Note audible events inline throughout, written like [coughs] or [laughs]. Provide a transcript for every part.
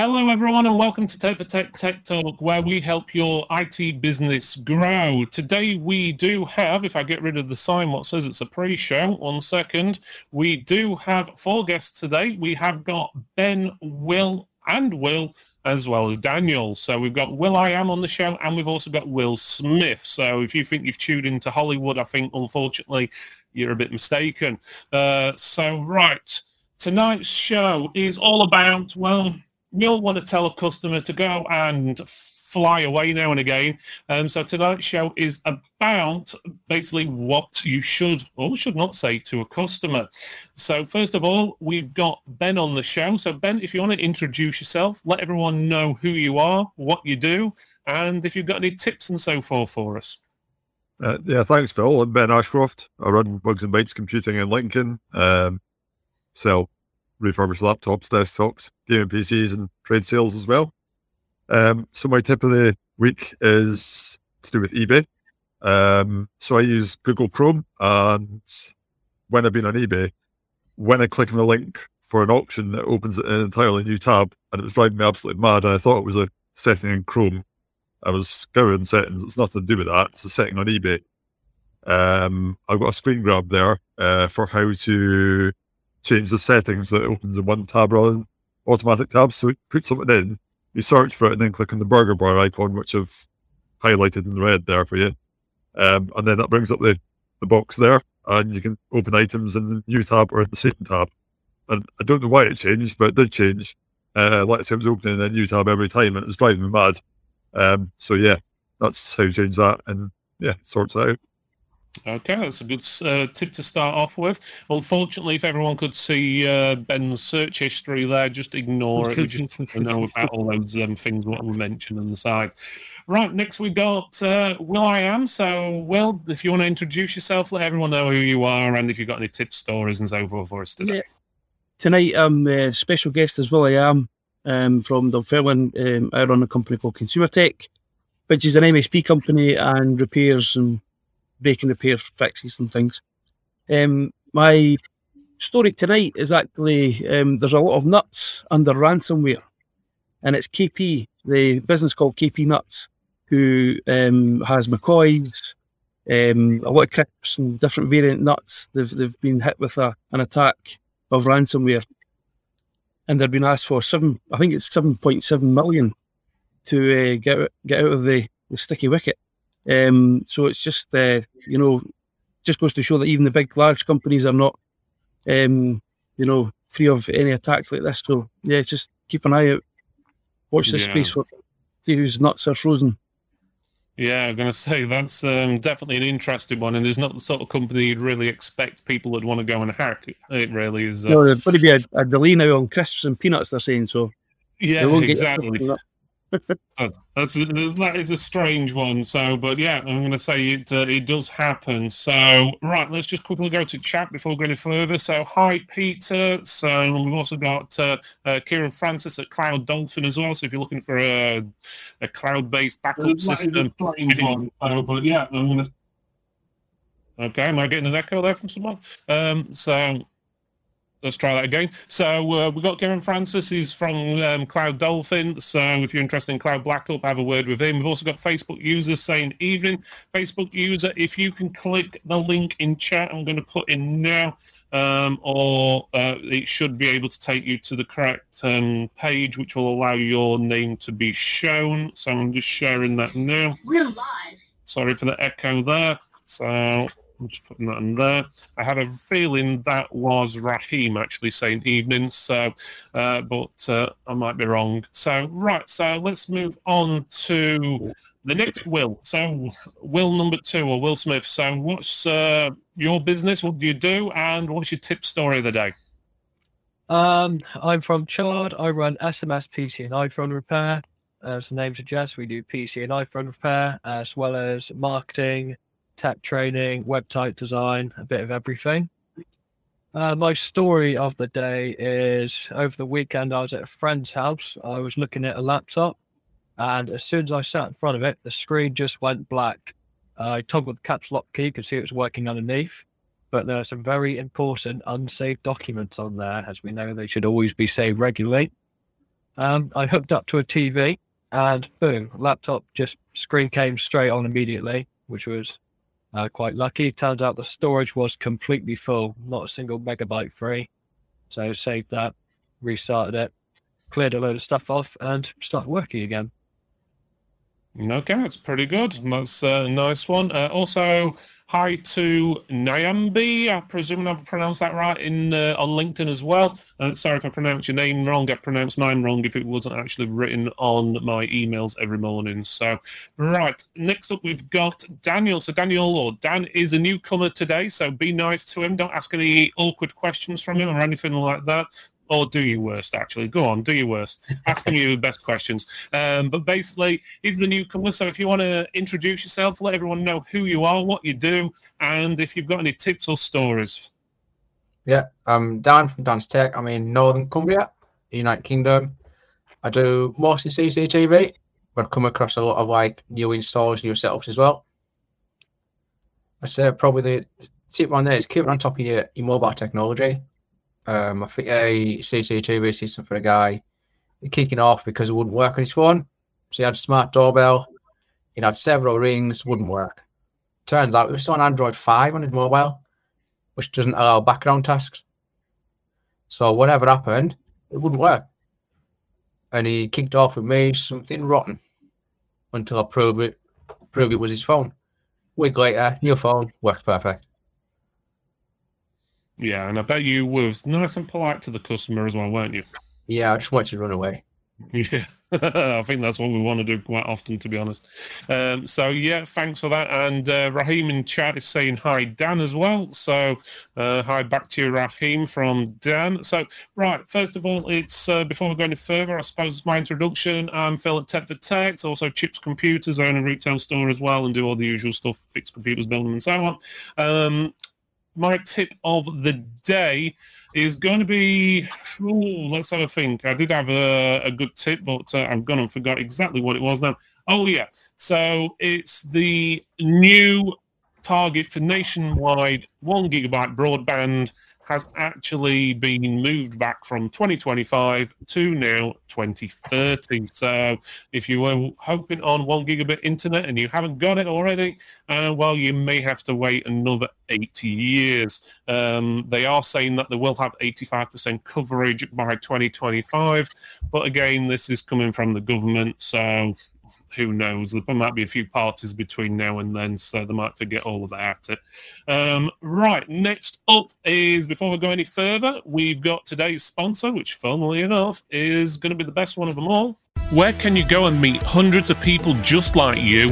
Hello, everyone, and welcome to Tech for Tech Tech Talk, where we help your IT business grow. Today, we do have, if I get rid of the sign what says it's a pre show, one second, we do have four guests today. We have got Ben, Will, and Will, as well as Daniel. So we've got Will I Am on the show, and we've also got Will Smith. So if you think you've tuned into Hollywood, I think unfortunately you're a bit mistaken. Uh, so, right, tonight's show is all about, well, we'll want to tell a customer to go and fly away now and again. Um, so tonight's show is about basically what you should or should not say to a customer. So first of all, we've got Ben on the show. So Ben, if you want to introduce yourself, let everyone know who you are, what you do, and if you've got any tips and so forth for us. Uh, yeah, thanks, Phil. I'm Ben Ashcroft. I run Bugs and Bytes Computing in Lincoln. Um, sell refurbished laptops, desktops, gaming PCs, and trade sales as well. Um, so my tip of the week is to do with eBay. Um, so I use Google Chrome, and when I've been on eBay, when I click on a link for an auction, it opens an entirely new tab, and it was driving me absolutely mad. And I thought it was a setting in Chrome. I was scouring settings; it's nothing to do with that. It's a setting on eBay. Um, I've got a screen grab there uh, for how to change the settings that it opens in one tab rather than automatic tabs. So put something in, you search for it, and then click on the burger bar icon, which I've highlighted in red there for you. Um, and then that brings up the, the box there, and you can open items in the new tab or in the same tab. And I don't know why it changed, but it did change. Uh, like I said, it was opening a new tab every time, and it was driving me mad. Um, so yeah, that's how you change that, and yeah, sorts it out. Okay, that's a good uh, tip to start off with. Unfortunately, if everyone could see uh, Ben's search history there, just ignore it. We just know about all those um, things what we mentioned on the side. Right, next we got uh, Will I Am. So, Will, if you want to introduce yourself, let everyone know who you are and if you've got any tips, stories, and so forth for us today. Yeah. Tonight, I'm a special guest as Will I Am um, from Dunfermline. Um, I run a company called Consumer Tech, which is an MSP company and repairs and breaking repair fixes and things. Um, my story tonight is actually um, there's a lot of nuts under ransomware, and it's KP, the business called KP Nuts, who um, has McCoys, um, a lot of crisps and different variant nuts. They've they've been hit with a, an attack of ransomware, and they've been asked for seven. I think it's seven point seven million to uh, get get out of the, the sticky wicket. Um, so it's just uh, you know just goes to show that even the big large companies are not um, you know free of any attacks like this. So yeah, just keep an eye out, watch this yeah. space for see whose nuts are frozen. Yeah, I'm going to say that's um, definitely an interesting one, and there's not the sort of company you'd really expect people would want to go and hack. It really is. Uh... No, there's going to be a, a delay now on crisps and peanuts. They're saying so. Yeah, exactly that's a, that is a strange one. So, but yeah, I'm going to say it uh, it does happen. So, right, let's just quickly go to chat before going further. So, hi Peter. So we've also got uh, uh, Kieran Francis at Cloud Dolphin as well. So if you're looking for a, a cloud-based backup system, one. Uh, but yeah, I'm going to. Okay, am I getting an echo there from someone? Um, so Let's try that again. So uh, we've got Kieran Francis. He's from um, Cloud Dolphin. So if you're interested in Cloud Backup, have a word with him. We've also got Facebook users saying evening. Facebook user, if you can click the link in chat, I'm going to put in now, um, or uh, it should be able to take you to the correct um, page, which will allow your name to be shown. So I'm just sharing that now. We're live. Sorry for the echo there. So I'm just putting that in there. I had a feeling that was Raheem actually saying evening, so uh, but uh, I might be wrong. So right, so let's move on to the next Will. So Will number two or Will Smith. So what's uh, your business? What do you do? And what's your tip story of the day? Um, I'm from Chard. I run SMS PC and iPhone repair. As the name suggests, we do PC and iPhone repair as well as marketing tech training, website design, a bit of everything. Uh, my story of the day is over the weekend, I was at a friend's house. I was looking at a laptop, and as soon as I sat in front of it, the screen just went black. I toggled the caps lock key, could see it was working underneath, but there are some very important unsaved documents on there. As we know, they should always be saved regularly. Um, I hooked up to a TV and boom, laptop just screen came straight on immediately, which was uh, quite lucky. Turns out the storage was completely full, not a single megabyte free. So saved that, restarted it, cleared a load of stuff off, and started working again. Okay, that's pretty good. That's a nice one. Uh, also, hi to Nyambi. I presume I've pronounced that right in uh, on LinkedIn as well. Uh, sorry if I pronounced your name wrong. I pronounced mine wrong if it wasn't actually written on my emails every morning. So, right. Next up, we've got Daniel. So, Daniel or Dan is a newcomer today. So, be nice to him. Don't ask any awkward questions from him or anything like that or do your worst actually. Go on do your worst. Asking you the best questions. Um, but basically he's the newcomer so if you want to introduce yourself let everyone know who you are what you do and if you've got any tips or stories. Yeah i'm dan from dan's tech. I'm in northern cumbria united kingdom. I do mostly cctv but i've come across a lot of like new installs new setups as well. I say probably the tip on there is keep it on top of your, your mobile technology um, I think a CCTV system for a guy kicking off because it wouldn't work on his phone. So he had a smart doorbell. He had several rings, wouldn't work. Turns out it was on Android 5 on his mobile, which doesn't allow background tasks. So whatever happened, it wouldn't work. And he kicked off with me something rotten until I proved it proved it was his phone. week later, new phone, works perfect. Yeah, and I bet you were nice and polite to the customer as well, weren't you? Yeah, I just want you to run away. Yeah, [laughs] I think that's what we want to do quite often, to be honest. Um, so yeah, thanks for that. And uh, Raheem in chat is saying hi, Dan, as well. So uh, hi back to you, Raheem from Dan. So right, first of all, it's uh, before we go any further, I suppose it's my introduction. I'm Phil at Tech for Tech, also Chips Computers, I own a retail store as well, and do all the usual stuff, fix computers, build them, and so on. Um, my tip of the day is going to be. Ooh, let's have a think. I did have a, a good tip, but uh, I've gone and forgot exactly what it was now. Oh, yeah. So it's the new target for nationwide one gigabyte broadband has actually been moved back from 2025 to now 2030. So if you were hoping on one gigabit internet and you haven't got it already, uh, well, you may have to wait another 80 years. Um, they are saying that they will have 85% coverage by 2025, but again, this is coming from the government, so who knows? There might be a few parties between now and then, so they might have to get all of that. Um, right, next up is before we go any further, we've got today's sponsor, which, funnily enough, is going to be the best one of them all. Where can you go and meet hundreds of people just like you?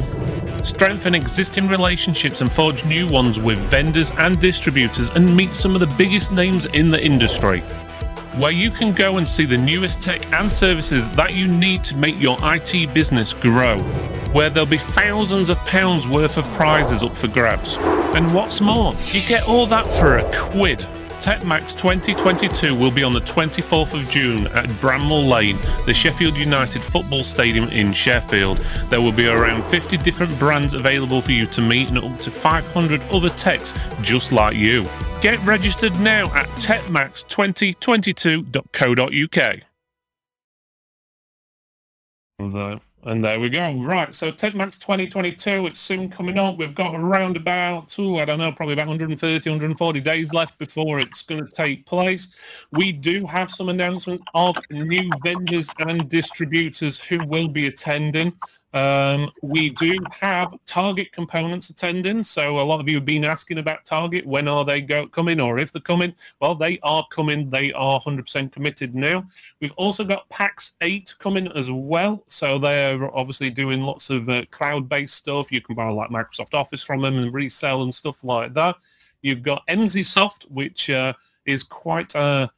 Strengthen existing relationships and forge new ones with vendors and distributors and meet some of the biggest names in the industry where you can go and see the newest tech and services that you need to make your IT business grow, where there'll be thousands of pounds worth of prizes up for grabs. And what's more, you get all that for a quid. TechMax 2022 will be on the 24th of June at Bramall Lane, the Sheffield United football stadium in Sheffield. There will be around 50 different brands available for you to meet and up to 500 other techs just like you. Get registered now at techmax2022.co.uk. And there we go. Right, so TechMax 2022, it's soon coming up. We've got around about, I don't know, probably about 130, 140 days left before it's going to take place. We do have some announcements of new vendors and distributors who will be attending. Um, we do have Target components attending, so a lot of you have been asking about Target. When are they go coming, or if they're coming? Well, they are coming. They are 100% committed now. We've also got Pax8 coming as well, so they're obviously doing lots of uh, cloud-based stuff. You can buy like Microsoft Office from them and resell and stuff like that. You've got Emsisoft, which uh, is quite a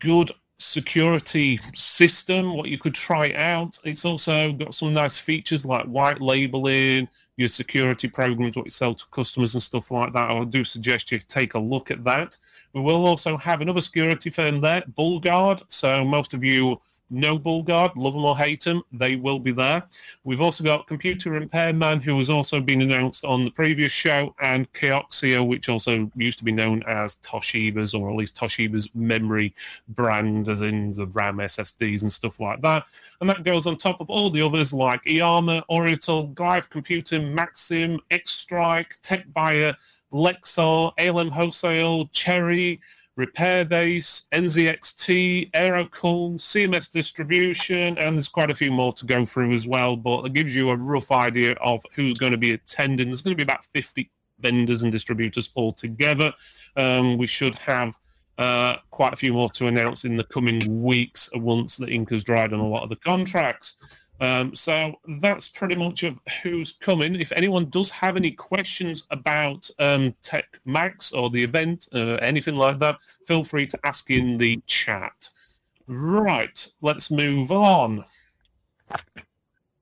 good security system, what you could try out. It's also got some nice features like white labeling, your security programs, what you sell to customers and stuff like that. I do suggest you take a look at that. We will also have another security firm there, Bullguard. So most of you Noble Guard, love them or hate them, they will be there. We've also got Computer Repairman, who has also been announced on the previous show, and Kioxia, which also used to be known as Toshiba's, or at least Toshiba's memory brand, as in the RAM SSDs and stuff like that. And that goes on top of all the others like Iiyama, Oriental, Glive Computer, Maxim, X Strike, Tech Buyer, Lexar, ALM Wholesale, Cherry, Repair Base, NZXT, Aerocool, CMS Distribution, and there's quite a few more to go through as well. But it gives you a rough idea of who's going to be attending. There's going to be about 50 vendors and distributors altogether. Um, we should have uh, quite a few more to announce in the coming weeks once the ink has dried on a lot of the contracts. Um, so that's pretty much of who's coming. If anyone does have any questions about um, Tech Max or the event, uh, anything like that, feel free to ask in the chat. Right, let's move on.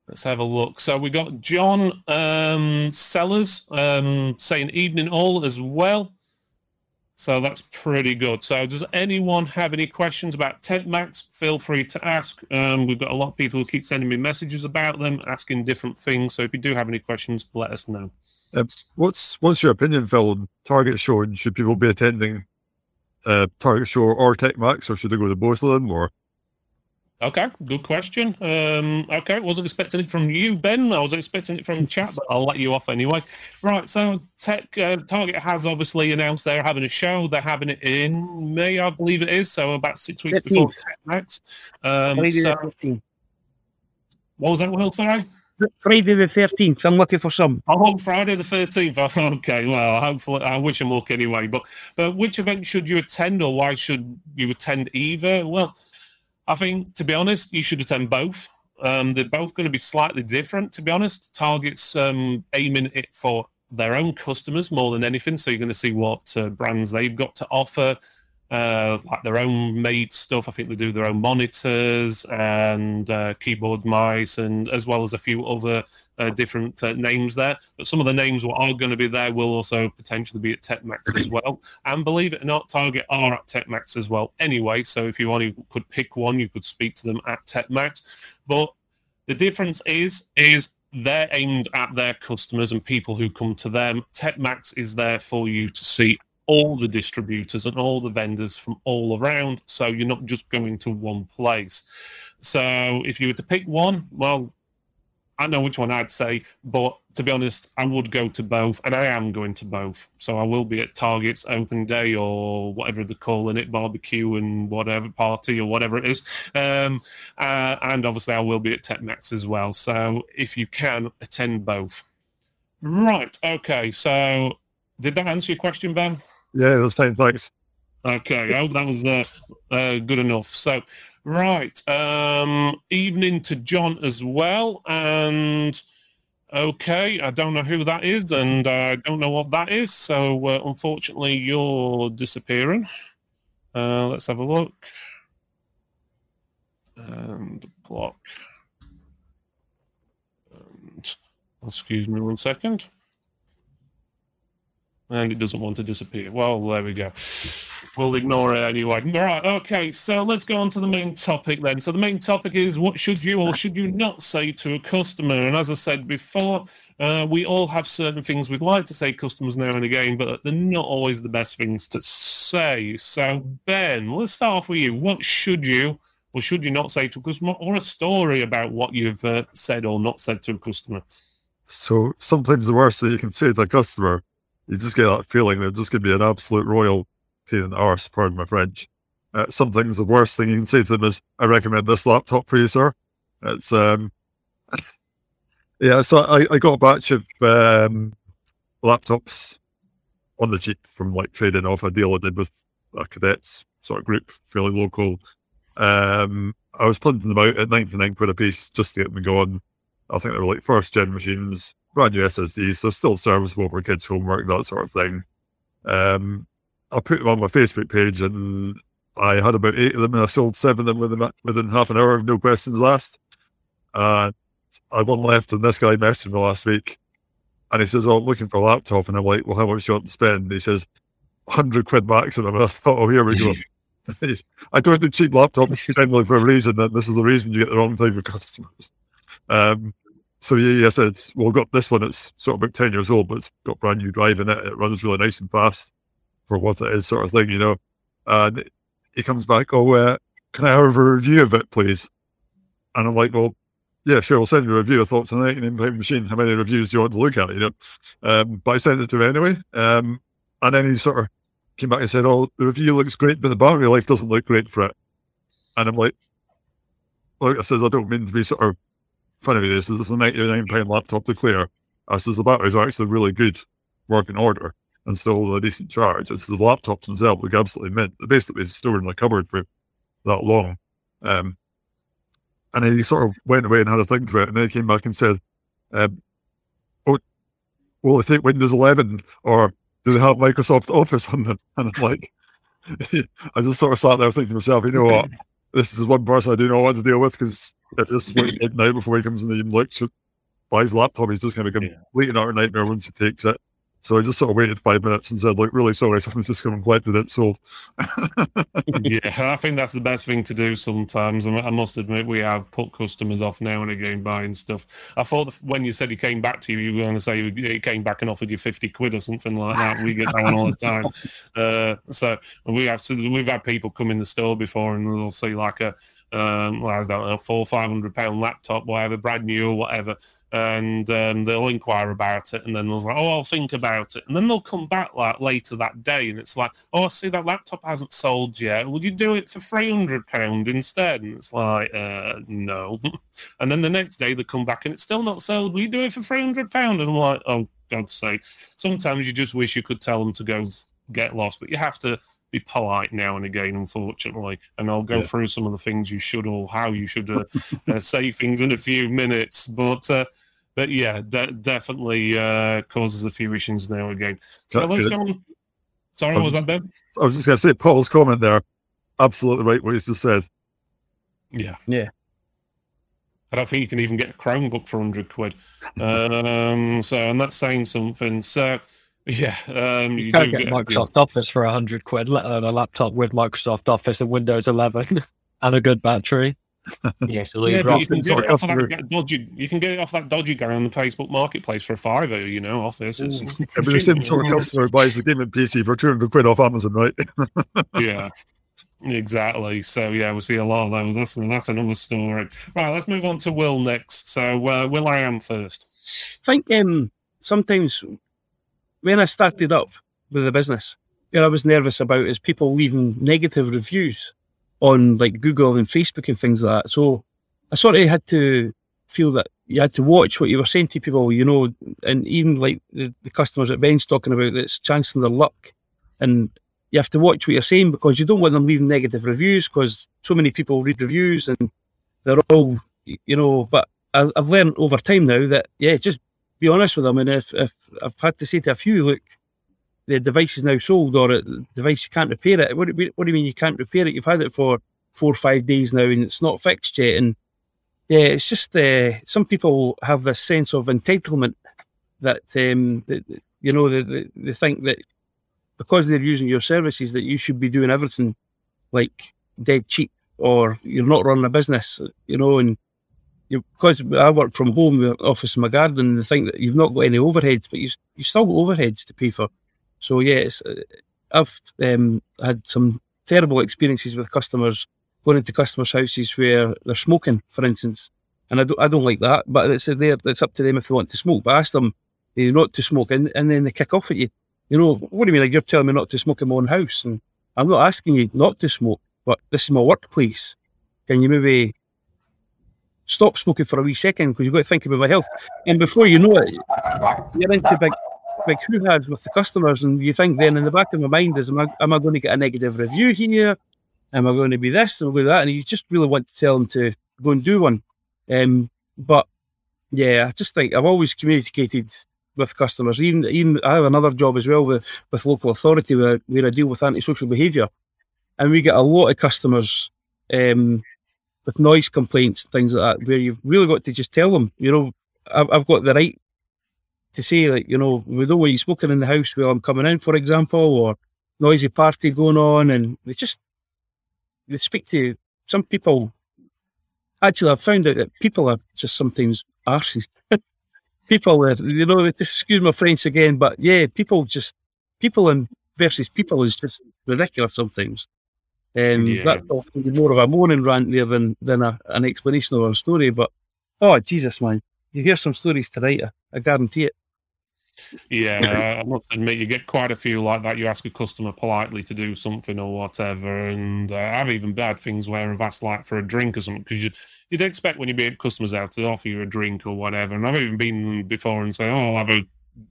Let's have a look. So we got John um, Sellers um, saying evening all as well. So that's pretty good. So does anyone have any questions about TechMax? Feel free to ask. Um, we've got a lot of people who keep sending me messages about them, asking different things. So if you do have any questions, let us know. Um, what's what's your opinion, Phil, on Target Show? And should people be attending uh, Target Show or TechMax, or should they go to both of them? Or Okay, good question. Um, okay, wasn't expecting it from you, Ben. I was expecting it from chat, but I'll let you off anyway. Right, so Tech uh, Target has obviously announced they're having a show. They're having it in May, I believe it is. So about six weeks 15th. before Tech Max. Um, so, what was that, Will? Sorry. Friday the 13th. I'm looking for some. Oh, Friday the thirteenth. [laughs] Okay, well, hopefully, I wish them luck anyway. But, but which event should you attend, or why should you attend either? Well, I think, to be honest, you should attend both. Um, they're both going to be slightly different, to be honest. Target's um, aiming it for their own customers more than anything. So you're going to see what uh, brands they've got to offer, uh, like their own made stuff. I think they do their own monitors and uh, keyboard mice, and as well as a few other uh, different uh, names there. But some of the names what are going to be there will also potentially be at TechMax as [clears throat] well. And believe it or not, Target are at TechMax as well. Anyway, so if you you could pick one. You could speak to them at TechMax. But the difference is is they're aimed at their customers and people who come to them. TechMax is there for you to see all the distributors and all the vendors from all around. So you're not just going to one place. So if you were to pick one, well, I know which one I'd say, but to be honest, I would go to both, and I am going to both. So I will be at Target's open day or whatever they're calling it, barbecue and whatever party or whatever it is. Um, uh, and obviously, I will be at TechMax as well. So if you can, attend both. Right. Okay. So did that answer your question, Ben? Yeah, that's fine. Thanks. Okay, I hope that was uh, uh, good enough. So, right, um, evening to John as well, and okay, I don't know who that is, and I don't know what that is. So, uh, unfortunately, you're disappearing. Uh, let's have a look. And block. And excuse me one second. And it doesn't want to disappear. Well, there we go. We'll ignore it anyway. Right, okay, so let's go on to the main topic then. So, the main topic is what should you or should you not say to a customer? And as I said before, uh, we all have certain things we'd like to say to customers now and again, but they're not always the best things to say. So, Ben, let's start off with you. What should you or should you not say to a customer, or a story about what you've uh, said or not said to a customer? So sometimes the worst thing you can say to a customer, you just get that feeling they're just going to be an absolute royal pain in the arse, pardon my French. Uh, sometimes the worst thing you can say to them is, I recommend this laptop for you, sir. It's, um, [coughs] yeah, so I, I got a batch of um, laptops on the cheap from like trading off a deal I did with a cadets sort of group, fairly local. Um, I was punting them out at 99 quid a piece just to get them going. I think they were like first gen machines, brand new SSDs, so still serviceable for kids' homework, that sort of thing. Um, I put them on my Facebook page and I had about eight of them and I sold seven of them within, within half an hour, of no questions asked. And I had one left and this guy messaged me last week and he says, Oh, I'm looking for a laptop. And I'm like, Well, how much do you want to spend? And he says, 100 quid max, And I thought, [laughs] Oh, here we go. [laughs] [laughs] I don't do cheap laptops generally for a reason, and this is the reason you get the wrong type of customers. Um, so yeah, I said, well, got this one. It's sort of about ten years old, but it's got brand new drive in it. It runs really nice and fast for what it is, sort of thing, you know. And he comes back, oh, uh, can I have a review of it, please? And I'm like, well, yeah, sure, I'll send you a review. I thought an 89 pound machine. How many reviews do you want to look at? You know, um, but I sent it to him anyway. Um, and then he sort of came back and said, "Oh, the review looks great, but the battery life doesn't look great for it." And I'm like, "Look," I says, "I don't mean to be sort of funny with this. This is a 99 pound laptop to clear." I says, "The batteries are actually really good, working order, and still a decent charge." I says, "The laptops themselves look absolutely mint. They basically stored in my cupboard for that long." Um, and he sort of went away and had a think about it, and then he came back and said, um, "Oh, will they take Windows 11 or do they have Microsoft [laughs] Office on them?" And I'm like, [laughs] I just sort of sat there thinking to myself, you know what, [laughs] this is one person I do not want to deal with because if this is what he's like now before he comes in the lecture, buys his laptop, he's just going to become Yeah. complete and utter nightmare once he takes it. So I just sort of waited five minutes and said, like, really sorry, [laughs] someone's just come and collected it. So [laughs] [laughs] yeah, I think that's the best thing to do sometimes. I I must admit, we have put customers off now and again buying stuff. I thought when you said he came back to you, you were going to say he came back and offered you 50 quid or something like that. We get that one all the time. Uh, so we have so we've had people come in the store before and they'll see like a um, well, I don't know, four, five hundred pound laptop, whatever, brand new or whatever, and um, they'll inquire about it, and then they'll say, "Oh, I'll think about it," and then they'll come back like later that day, and it's like, "Oh, see that laptop hasn't sold yet. Would you do it for three hundred pound instead?" And it's like, uh, "No," [laughs] and then the next day they come back and it's still not sold. Will you do it for three hundred pound? And I'm like, "Oh, God's sake!" Sometimes you just wish you could tell them to go get lost, but you have to be polite now and again, unfortunately. And I'll go Yeah. through some of the things you should or how you should uh, [laughs] uh, say things in a few minutes. But uh, but yeah, that definitely uh, causes a few issues now and again. So That's let's good. go on. Sorry, was was that Ben? I was just going to say, Paul's comment there, absolutely right, what he's just said. Yeah. Yeah. I don't think you can even get a Chromebook for 100 quid. [laughs] Um, so, and that's saying something. So, yeah. Um, You, you can't get get- Microsoft Office for hundred quid, let alone a laptop with Microsoft Office and Windows 11 [laughs] and a good battery. [laughs] Yeah, so Yeah, but you can, get it off that dodgy, you can get it off that dodgy guy on the Facebook Marketplace for a fiver, you know, Office. It's, it's It'd be the same sort of customer buys the gaming PC for 200 quid off Amazon, right? [laughs] yeah, exactly. So yeah, we see a lot of those. That's that's another story. Right, let's move on to Will next. So uh, Will, I am first. I think um, sometimes when I started up with the business, what I was nervous about is people leaving negative reviews on like Google and Facebook and things like that. So I sort of had to feel that you had to watch what you were saying to people, you know, and even like the, the customers at Ben's talking about that's chancing their luck. And you have to watch what you're saying because you don't want them leaving negative reviews because so many people read reviews and they're all, you know, but I, I've learned over time now that, yeah, just be honest with them. And if, if I've had to say to a few, look, the device is now sold or the device you can't repair it. What do, you, what do you mean you can't repair it? You've had it for four or five days now and it's not fixed yet. And yeah, it's just uh, some people have this sense of entitlement that, um, that you know, they, they think that because they're using your services that you should be doing everything like dead cheap or you're not running a business, you know, and because I work from home, office in my garden, and think that you've not got any overheads, but you you still got overheads to pay for. So yeah, uh, I've um, had some terrible experiences with customers going into customers' houses where they're smoking, for instance, and I don't I don't like that. But it's there, it's up to them if they want to smoke. But I ask them you know, not to smoke, and, and then they kick off at you. You know, what do you mean? Like you're telling me not to smoke in my own house, and I'm not asking you not to smoke, but this is my workplace. Can you maybe stop smoking for a wee second because you've got to think about my health? And before you know it, you're into big, big hoo-hads with the customers, and you think then in the back of my mind is, am I, am I going to get a negative review here? Am I going to be this? Am I going to that? And you just really want to tell them to go and do one. Um, but yeah, I just think I've always communicated with customers. Even even I have another job as well with, with local authority where, where I deal with antisocial behaviour, and we get a lot of customers um, with noise complaints, things like that, where you've really got to just tell them, you know, I've, I've got the right to say, like, you know, we don't want you smoking in the house while I'm coming in, for example, or noisy party going on, and they just they speak to some people. Actually, I've found out that people are just sometimes arses. [laughs] people are, you know, excuse my French again, but yeah, people just people and versus people is just ridiculous sometimes. Um, Yeah. That's more of a morning rant there than than a, an explanation of a story. But oh Jesus, man, you hear some stories tonight. I, I guarantee it. Yeah, [laughs] I must admit, you get quite a few like that. You ask a customer politely to do something or whatever, and uh, I've even had things where I've asked like for a drink or something because you'd you'd expect when you meet customers out to offer you a drink or whatever. And I've even been before and say, "Oh, I'll have a.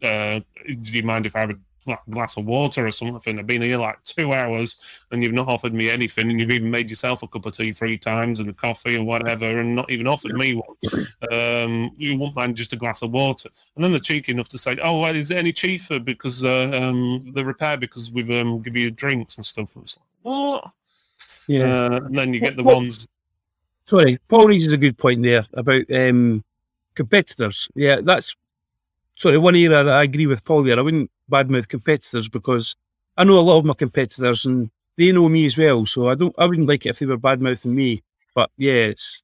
Uh, do you mind if I have a gla- glass of water or something?" I've been here like two hours and you've not offered me anything, and you've even made yourself a cup of tea three times and a coffee and whatever, and not even offered me one. Um, you wouldn't mind just a glass of water. And then they're cheeky enough to say, "Oh, well, is it any cheaper because uh, um, the repair because we've um, give you drinks and stuff?" And it's like, what? Uh, and then you get the ones. Sorry, Paul raises a good point there about um, competitors. Yeah, that's sorry. One area that I agree with Paul there. I wouldn't badmouth competitors because I know a lot of my competitors and they know me as well. So I don't. I wouldn't like it if they were badmouthing me. But yeah, it's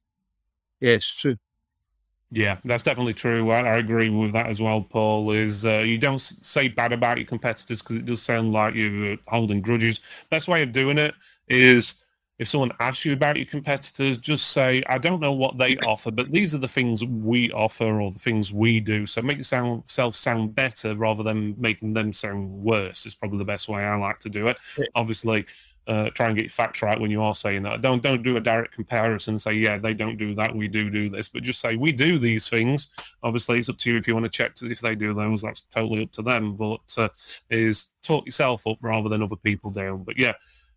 yeah, it's true. Yeah, that's definitely true. I, I agree with that as well, Paul. Is uh, you don't say bad about your competitors because it does sound like you're holding grudges. Best way of doing it is if someone asks you about your competitors, just say, "I don't know what they offer, but these are the things we offer or the things we do." So make yourself sound better rather than making them sound worse. Is probably the best way I like to do it. Yeah. Obviously, uh, try and get your facts right when you are saying that. Don't don't do a direct comparison. and Say yeah, they don't do that. We do do this, but just say we do these things. Obviously, it's up to you if you want to check to, if they do those. That's totally up to them. But uh, is talk yourself up rather than other people down. But yeah.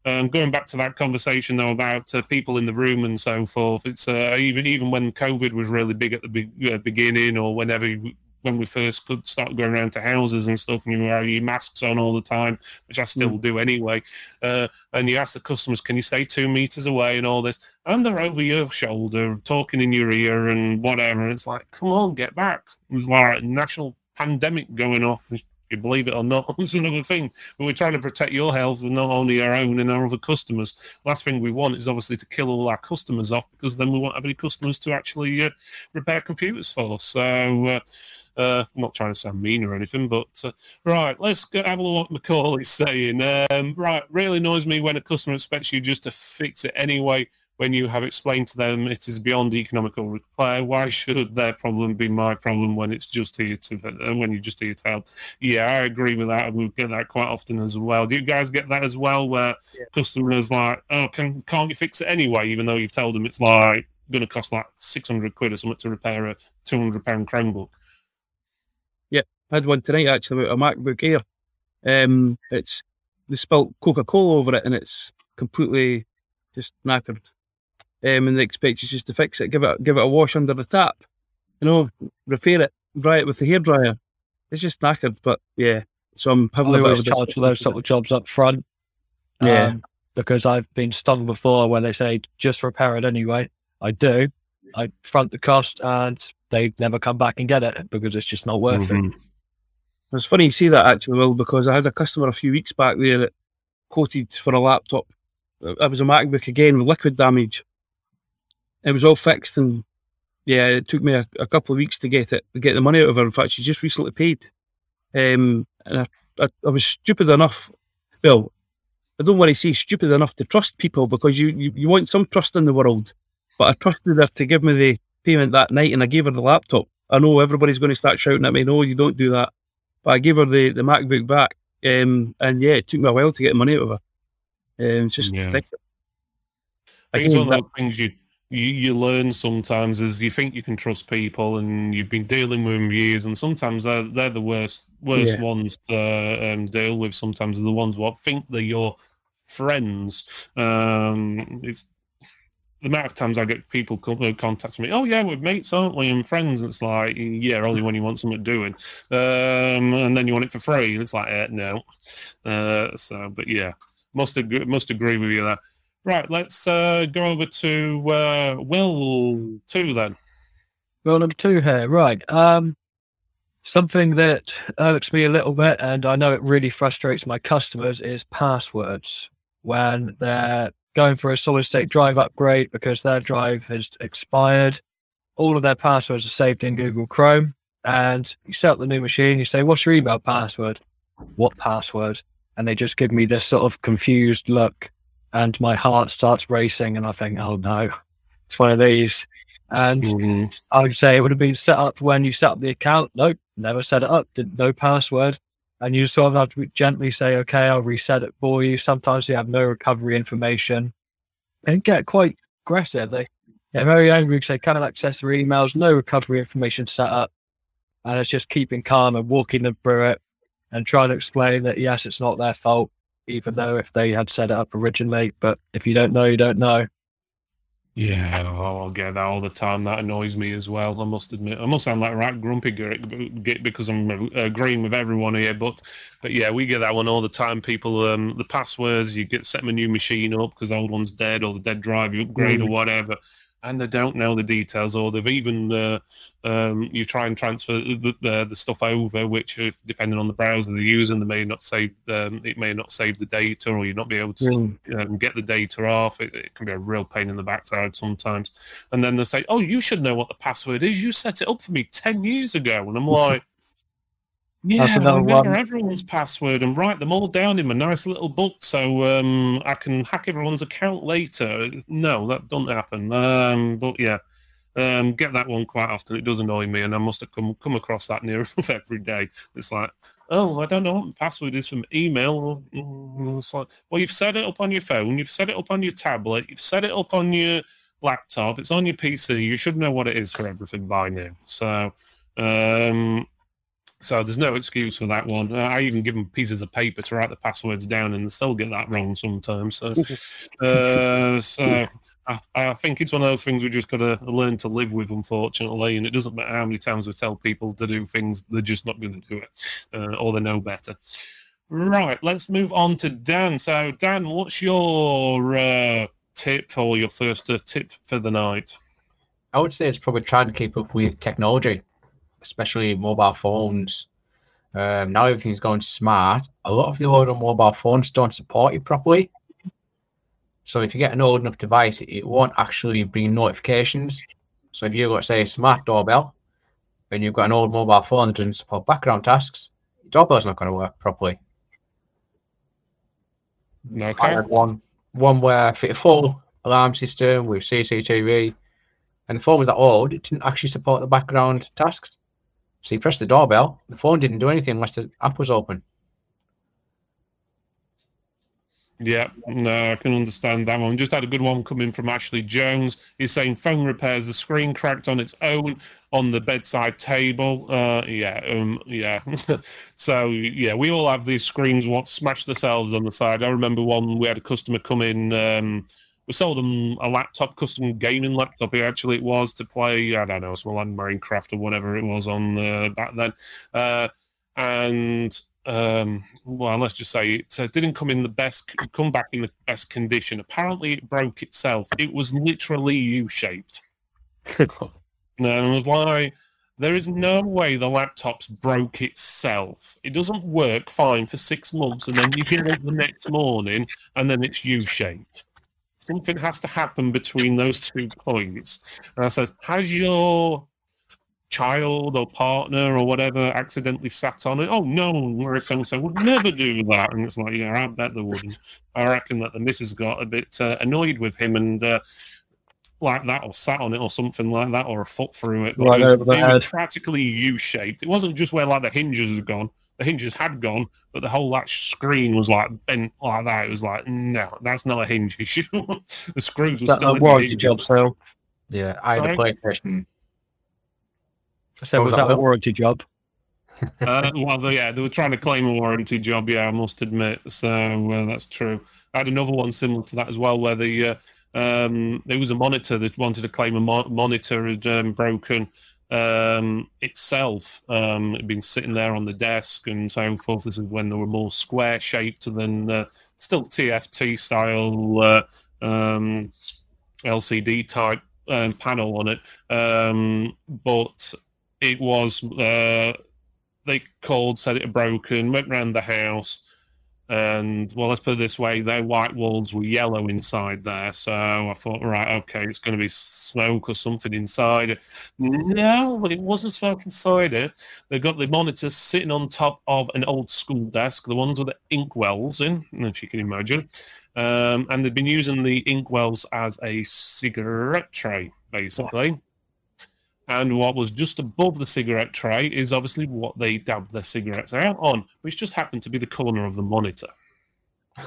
Um, going back to that conversation though about uh, people in the room and so forth, it's uh, even even when COVID was really big at the be- uh, beginning, or whenever you- when we first could start going around to houses and stuff, and you have your masks on all the time, which I still do anyway. Uh, and you ask the customers, "Can you stay two meters away?" and all this, and they're over your shoulder, talking in your ear and whatever. And it's like, come on, get back! There's like a national pandemic going off. If you believe it or not, [laughs] it's another thing. But we're trying to protect your health and not only our own and our other customers. Last thing we want is obviously to kill all our customers off because then we won't have any customers to actually uh, repair computers for. So, uh, uh, I'm not trying to sound mean or anything, but uh, right, let's go have a look at what Macaulay's saying. Um, right, really annoys me when a customer expects you just to fix it anyway when you have explained to them it is beyond economical repair. Why should their problem be my problem when it's just here to uh, when you're just here to help? Yeah, I agree with that. We get that quite often as well. Do you guys get that as well, where Yeah. customers like, oh, can can't you fix it anyway, even though you've told them it's like going to cost like six hundred quid or something to repair a two hundred pound Chromebook? Yeah, I had one tonight actually about a MacBook Air. Um, it's they spilt Coca Cola over it and it's completely just knackered. Um, and they expect you just to fix it, give it give it a wash under the tap, you know, repair it, dry it with the hairdryer. It's just knackered, but yeah. So I'm having I a always of a charge for those sort of jobs up front. Yeah. um, because I've been stung before when they say just repair it anyway. I do. I front the cost and they never come back and get it because it's just not worth it. Mhm. It's funny you say that actually, Will, because I had a customer a few weeks back there that quoted for a laptop. It was a MacBook again with liquid damage. It was all fixed, and yeah, it took me a, a couple of weeks to get it, get the money out of her. In fact, she just recently paid, um, and I, I, I was stupid enough. Well, I don't want to say stupid enough to trust people because you, you, you want some trust in the world, but I trusted her to give me the payment that night, and I gave her the laptop. I know everybody's going to start shouting at me, "No, you don't do that." But I gave her the, the MacBook back, um, and yeah, it took me a while to get the money out of her. Um, it's just Yeah. ridiculous. I think it's Again, one of those things you, you you learn sometimes is you think you can trust people and you've been dealing with them years and sometimes they're they're the worst worst Yeah. ones to um, deal with. Sometimes they're the ones what think they're your friends. Um, it's the amount of times I get people come, uh, contact me. Oh yeah, we're mates, aren't we? And friends. It's like yeah, only when you want something doing, um, and then you want it for free, and it's like eh, no. Uh, so, but yeah, must agree, must agree with you there. Right, let's uh, go over to uh, Will two then. Well, number two here, right. Um, something that irks me a little bit, and I know it really frustrates my customers, is passwords when they're going for a solid state drive upgrade because their drive has expired. All of their passwords are saved in Google Chrome. And you set up the new machine, you say, What's your email password? What password? And they just give me this sort of confused look, and my heart starts racing, and I think, Oh no, it's one of these. And Mhm. I would say it would have been set up when you set up the account. Nope, never set it up. Did no password. And you sort of have to gently say, okay, I'll reset it for you. Sometimes they have no recovery information and get quite aggressive. They get very angry because they cannot access their emails, no recovery information set up. And it's just keeping calm and walking them through it and trying to explain that, yes, it's not their fault, even though if they had set it up originally. But if you don't know, you don't know. Yeah, oh, I'll get that all the time. That annoys me as well. I must admit, I must sound like a right grumpy because I'm uh, agreeing with everyone here. But, but yeah, we get that one all the time. People, um, the passwords you get set a new machine up because the old one's dead or the dead drive you upgrade or whatever, and they don't know the details or they've even uh, um, you try and transfer the, the the stuff over, which if, depending on the browser they're using, they may not save um, it may not save the data or you not be able to um, get the data off. It, it can be a real pain in the backside sometimes. And then they say, "Oh, you should know what the password is. You set it up for me ten years ago." And I'm [laughs] like, "Yeah, That's I remember one. everyone's password and write them all down in my nice little book so um, I can hack everyone's account later." No, that doesn't happen. Um, but yeah. Um, get that one quite often. It does annoy me, and I must have come come across that near [laughs] enough every day. It's like, oh, I don't know what the password is from email. It's like, well, you've set it up on your phone, you've set it up on your tablet, you've set it up on your laptop, it's on your PC. You should know what it is for everything by now. So, um, so there's no excuse for that one. Uh, I even give them pieces of paper to write the passwords down, and they still get that wrong sometimes. So, [laughs] uh, so. I, I think it's one of those things we just got to learn to live with, unfortunately. And it doesn't matter how many times we tell people to do things, they're just not going to do it, uh, or they know better. Right, let's move on to Dan. So, Dan, what's your uh, tip or your first uh, tip for the night? I would say it's probably trying to keep up with technology, especially mobile phones. Um, now everything's going smart. A lot of the older mobile phones don't support it properly. So if you get an old enough device, it won't actually bring notifications. So if you've got, say, a smart doorbell, and you've got an old mobile phone that doesn't support background tasks, your doorbell's not going to work properly. I Okay. had one one where fit a full alarm system with CCTV, and the phone was that old, it didn't actually support the background tasks. So you press the doorbell, the phone didn't do anything unless the app was open. Yeah, no, I can understand that one. Just had a good one coming from Ashley Jones. He's saying phone repairs the screen cracked on its own on the bedside table. Uh, yeah, um, yeah. [laughs] so yeah, we all have these screens what smash themselves on the side. I remember one we had a customer come in. Um, we sold him a laptop, custom gaming laptop. Actually, it was to play. I don't know, some like Minecraft or whatever it was on uh, back then. Uh, and um, well, let's just say it uh, didn't come in the best, come back in the best condition. Apparently, it broke itself. It was literally U-shaped. and I was like, there is no way the laptop's broke itself. It doesn't work fine for six months, and then you get it the next morning, and then it's U-shaped. Something has to happen between those two points. And I says, has your child or partner or whatever accidentally sat on it. Oh no, so so would never do that. And it's like, yeah, I bet they wouldn't. I reckon that the missus got a bit uh, annoyed with him and uh, like that, or sat on it, or something like that, or a foot through it. But Right it was, over the it was practically U-shaped. It wasn't just where like the hinges had gone. The hinges had gone, but the whole latch screen was like bent like that. It was like, no, that's not a hinge issue. [laughs] the screws were That still a in the job, so Yeah, I had a Sorry? PlayStation. I said, What was was that that, a warranty job? [laughs] uh, well, they- yeah, they were trying to claim a warranty job. Yeah, I must admit. So uh, that's true. I had another one similar to that as well, where the uh, um, there was a monitor that wanted to claim a mo- monitor had um, broken um, itself. Um, it'd been sitting there on the desk and so forth. This is when they were more square shaped than uh, still TFT style uh, um, LCD type um, panel on it, um, but it was uh, they called, said it had broken, went round the house, And well, let's put it this way: their white walls were yellow inside there. So I thought, right, okay, it's going to be smoke or something inside. No, it wasn't smoke inside it. They got the monitors sitting on top of an old school desk, the ones with the ink wells in, if you can imagine. Um, and they've been using the ink wells as a cigarette tray, basically. And what was just above the cigarette tray is obviously what they dabbed their cigarettes out on, which just happened to be the corner of the monitor. [laughs]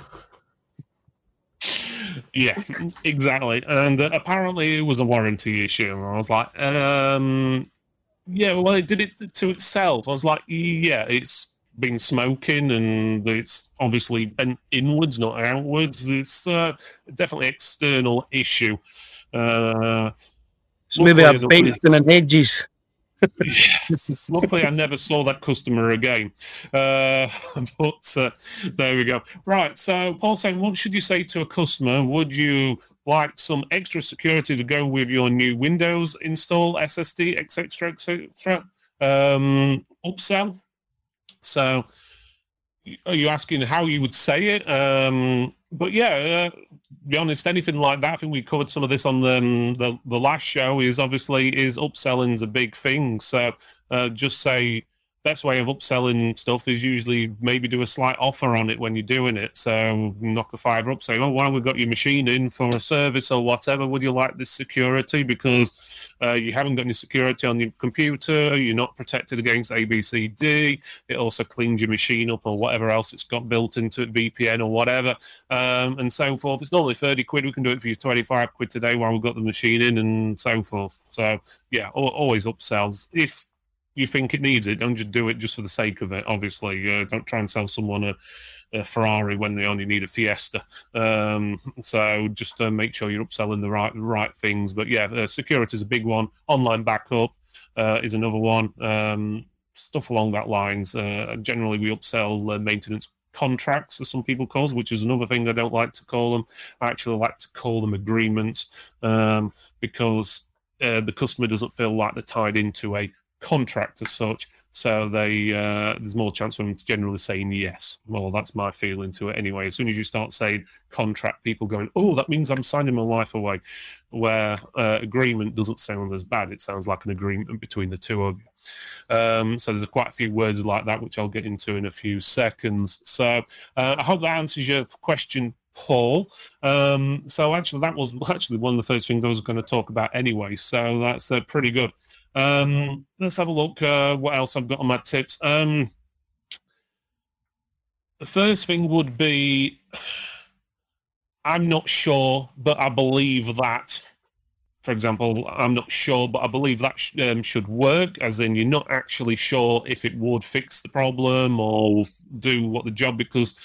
yeah, exactly. And uh, apparently it was a warranty issue. And I was like, um, yeah, well, it did it to itself. I was like, yeah, it's been smoking and it's obviously bent inwards, not outwards. It's uh, definitely external issue. Uh, so maybe a bent in an edges. [laughs] Luckily, I never saw that customer again. Uh, [laughs] but uh, there we go. Right. So, Paul saying, what should you say to a customer? Would you like some extra security to go with your new Windows install, SSD, etc., etc.? Um, upsell. So, are you asking how you would say it? Um, but yeah, uh, be honest, anything like that. I think we covered some of this on the um, the, the last show. Is obviously is upselling is a big thing. So uh, just say best way of upselling stuff is usually maybe do a slight offer on it when you're doing it. So knock a fiver up, say, "Oh, while we've got your machine in for a service or whatever, would you like this security? Because uh, you haven't got any security on your computer, you're not protected against ABCD. It also cleans your machine up or whatever else it's got built into it, VPN or whatever, um, and so forth. It's normally 30 quid. We can do it for you 25 quid today while we've got the machine in and so forth. So yeah, always upsells if you think it needs it, don't just do it just for the sake of it. Obviously, uh, don't try and sell someone a, a, Ferrari when they only need a Fiesta. Um, so just uh, make sure you're upselling the right right things. But yeah, uh, security is a big one. Online backup uh, is another one. Um, stuff along that lines. Uh, generally, we upsell uh, maintenance contracts, as some people call, which is another thing I don't like to call them. I actually like to call them agreements um, because the customer doesn't feel like they're tied into a contract as such. So they uh, there's more chance of them to generally saying yes. Well, that's my feeling to it anyway. As soon as you start saying contract, people going, oh, that means I'm signing my life away. Where uh, agreement doesn't sound as bad. It sounds like an agreement between the two of you. Um, so there's quite a few words like that, which I'll get into in a few seconds. So uh, I hope that answers your question, Paul. Um, so actually, that was actually one of the first things I was going to talk about anyway. So that's uh, pretty good. Um, let's have a look. Uh, what else I've got on my tips? Um, the first thing would be I'm not sure, but I believe that. For example, I'm not sure, but I believe that sh- um, should work. As in, you're not actually sure if it would fix the problem or do what the job because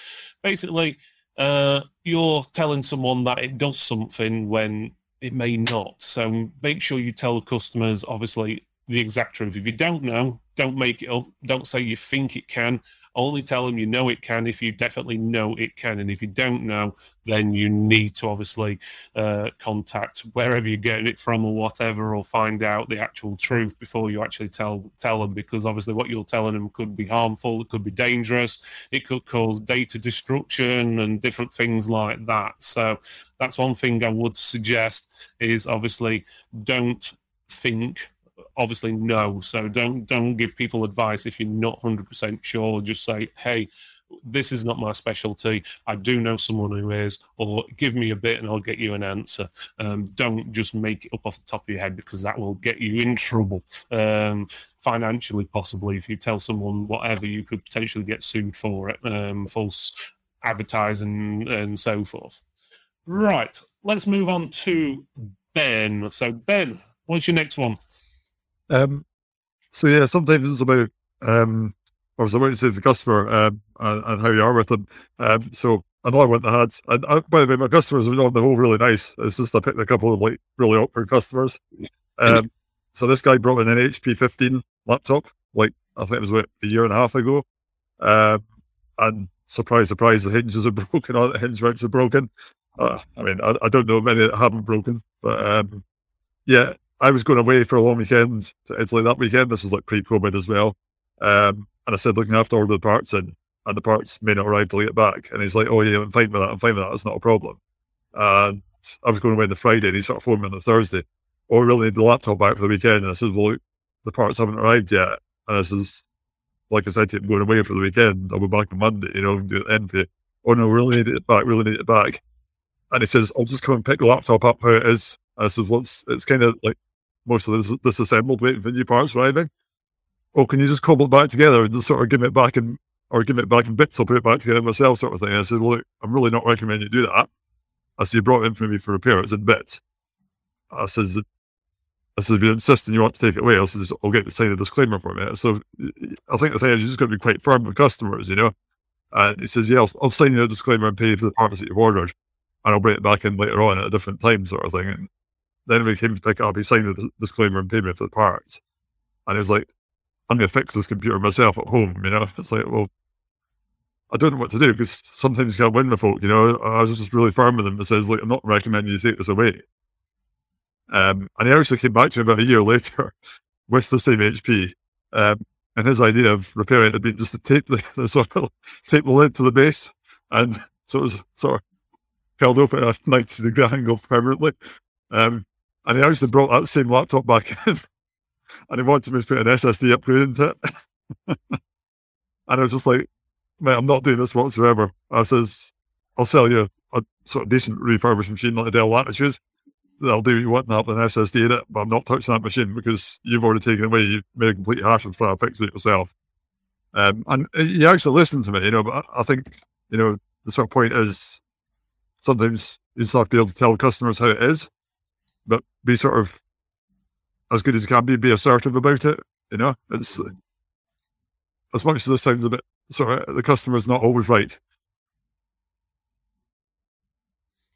basically uh, you're telling someone that it does something when it may not. So make sure you tell customers, obviously, the exact truth. If you don't know, don't make it up. Don't say you think it can. Only tell them you know it can if you definitely know it can. And if you don't know, then you need to obviously uh, contact wherever you're getting it from or whatever, or find out the actual truth before you actually tell tell them. Because obviously, what you're telling them could be harmful, it could be dangerous, it could cause data destruction and different things like that. So that's one thing I would suggest is obviously don't think obviously no. So don't don't give people advice if you're not hundred percent sure. Just say, hey, this is not my specialty. I do know someone who is, or give me a bit and I'll get you an answer. Um, don't just make it up off the top of your head because that will get you in trouble. Um, financially, possibly, if you tell someone whatever, you could potentially get sued for it, um, false advertising and so forth. Right, let's move on to Ben. So, Ben, what's your next one? Um, so yeah, sometimes it's about um, or about to say the customer um, and, and, how you are with them. Um, so I know I went ahead. And uh, by the way, my customers are on the whole really nice. It's just I picked a couple of like really awkward customers. Um, so this guy brought in an HP 15 laptop, like I think it was about a year and a half ago. Um, and surprise, surprise, the hinges are [laughs] broken. All the hinge mounts are broken. Uh, I mean, I, I, don't know many that haven't broken, but um, yeah, I was going away for a long weekend to Italy that weekend. This was like pre-COVID as well. Um, and I said looking after all the parts, and and the parts may not arrive till you get back. And he's like, oh yeah, I'm fine with that. I'm fine with that. It's not a problem. And I was going away on the Friday, and he sort of phoned me on the Thursday. Oh, we really need the laptop back for the weekend. And I said, well, look, the parts haven't arrived yet. And I says, like I said I'm going away for the weekend. I'll be back on Monday, you know, and do it then for you. Oh no, really need it back. Really need it back. And he says, I'll just come and pick the laptop up how it is. And I says, well, it's, it's kind of like most of this disassembled, waiting for new parts arriving. Oh, can you just cobble it back together and just sort of give it back in, or give it back in bits? I'll put it back together myself, sort of thing. And I said, well, look, I'm really not recommending you do that. I said, you brought it in for me for repair. It's in bits. I says, I said, if you insist and you want to take it away, I said, I'll get to sign a disclaimer for me. So I think the thing is, you just got to be quite firm with customers, you know. And he says, yeah, I'll, I'll sign you a disclaimer and pay you for the parts that you've ordered, and I'll bring it back in later on at a different time, sort of thing. And then he came to pick up, he signed the disclaimer and paid me for the parts. And he was like, I'm going to fix this computer myself at home, you know. [laughs] It's like, well, I don't know what to do because sometimes you can't win with folk, you know. I was just really firm with him and says, like, I'm not recommending you take this away. Um, and he actually came back to me about a year [laughs] later with the same HP. Um, and his idea of repairing it had been just to tape the, [laughs] the sort of tape the lid to the base, and so it was sort of held open at a ninety degree angle permanently. Um, and he actually brought that same laptop back [laughs] in, and he wanted me to put an SSD upgrade into it. [laughs] and I was just like, "Mate, I'm not doing this whatsoever." I says, "I'll sell you a sort of decent refurbished machine like a Dell Latitude." I'll do what you want that with an SSD in it, but I'm not touching that machine because you've already taken away, you've made a complete hash and trying to fix it yourself. Um, and you actually listen to me, you know, but I think, you know, the sort of point is sometimes you just have to be able to tell customers how it is, but be sort of as good as you can be, be assertive about it, you know. It's as much as this sounds a bit sort of the customer's not always right.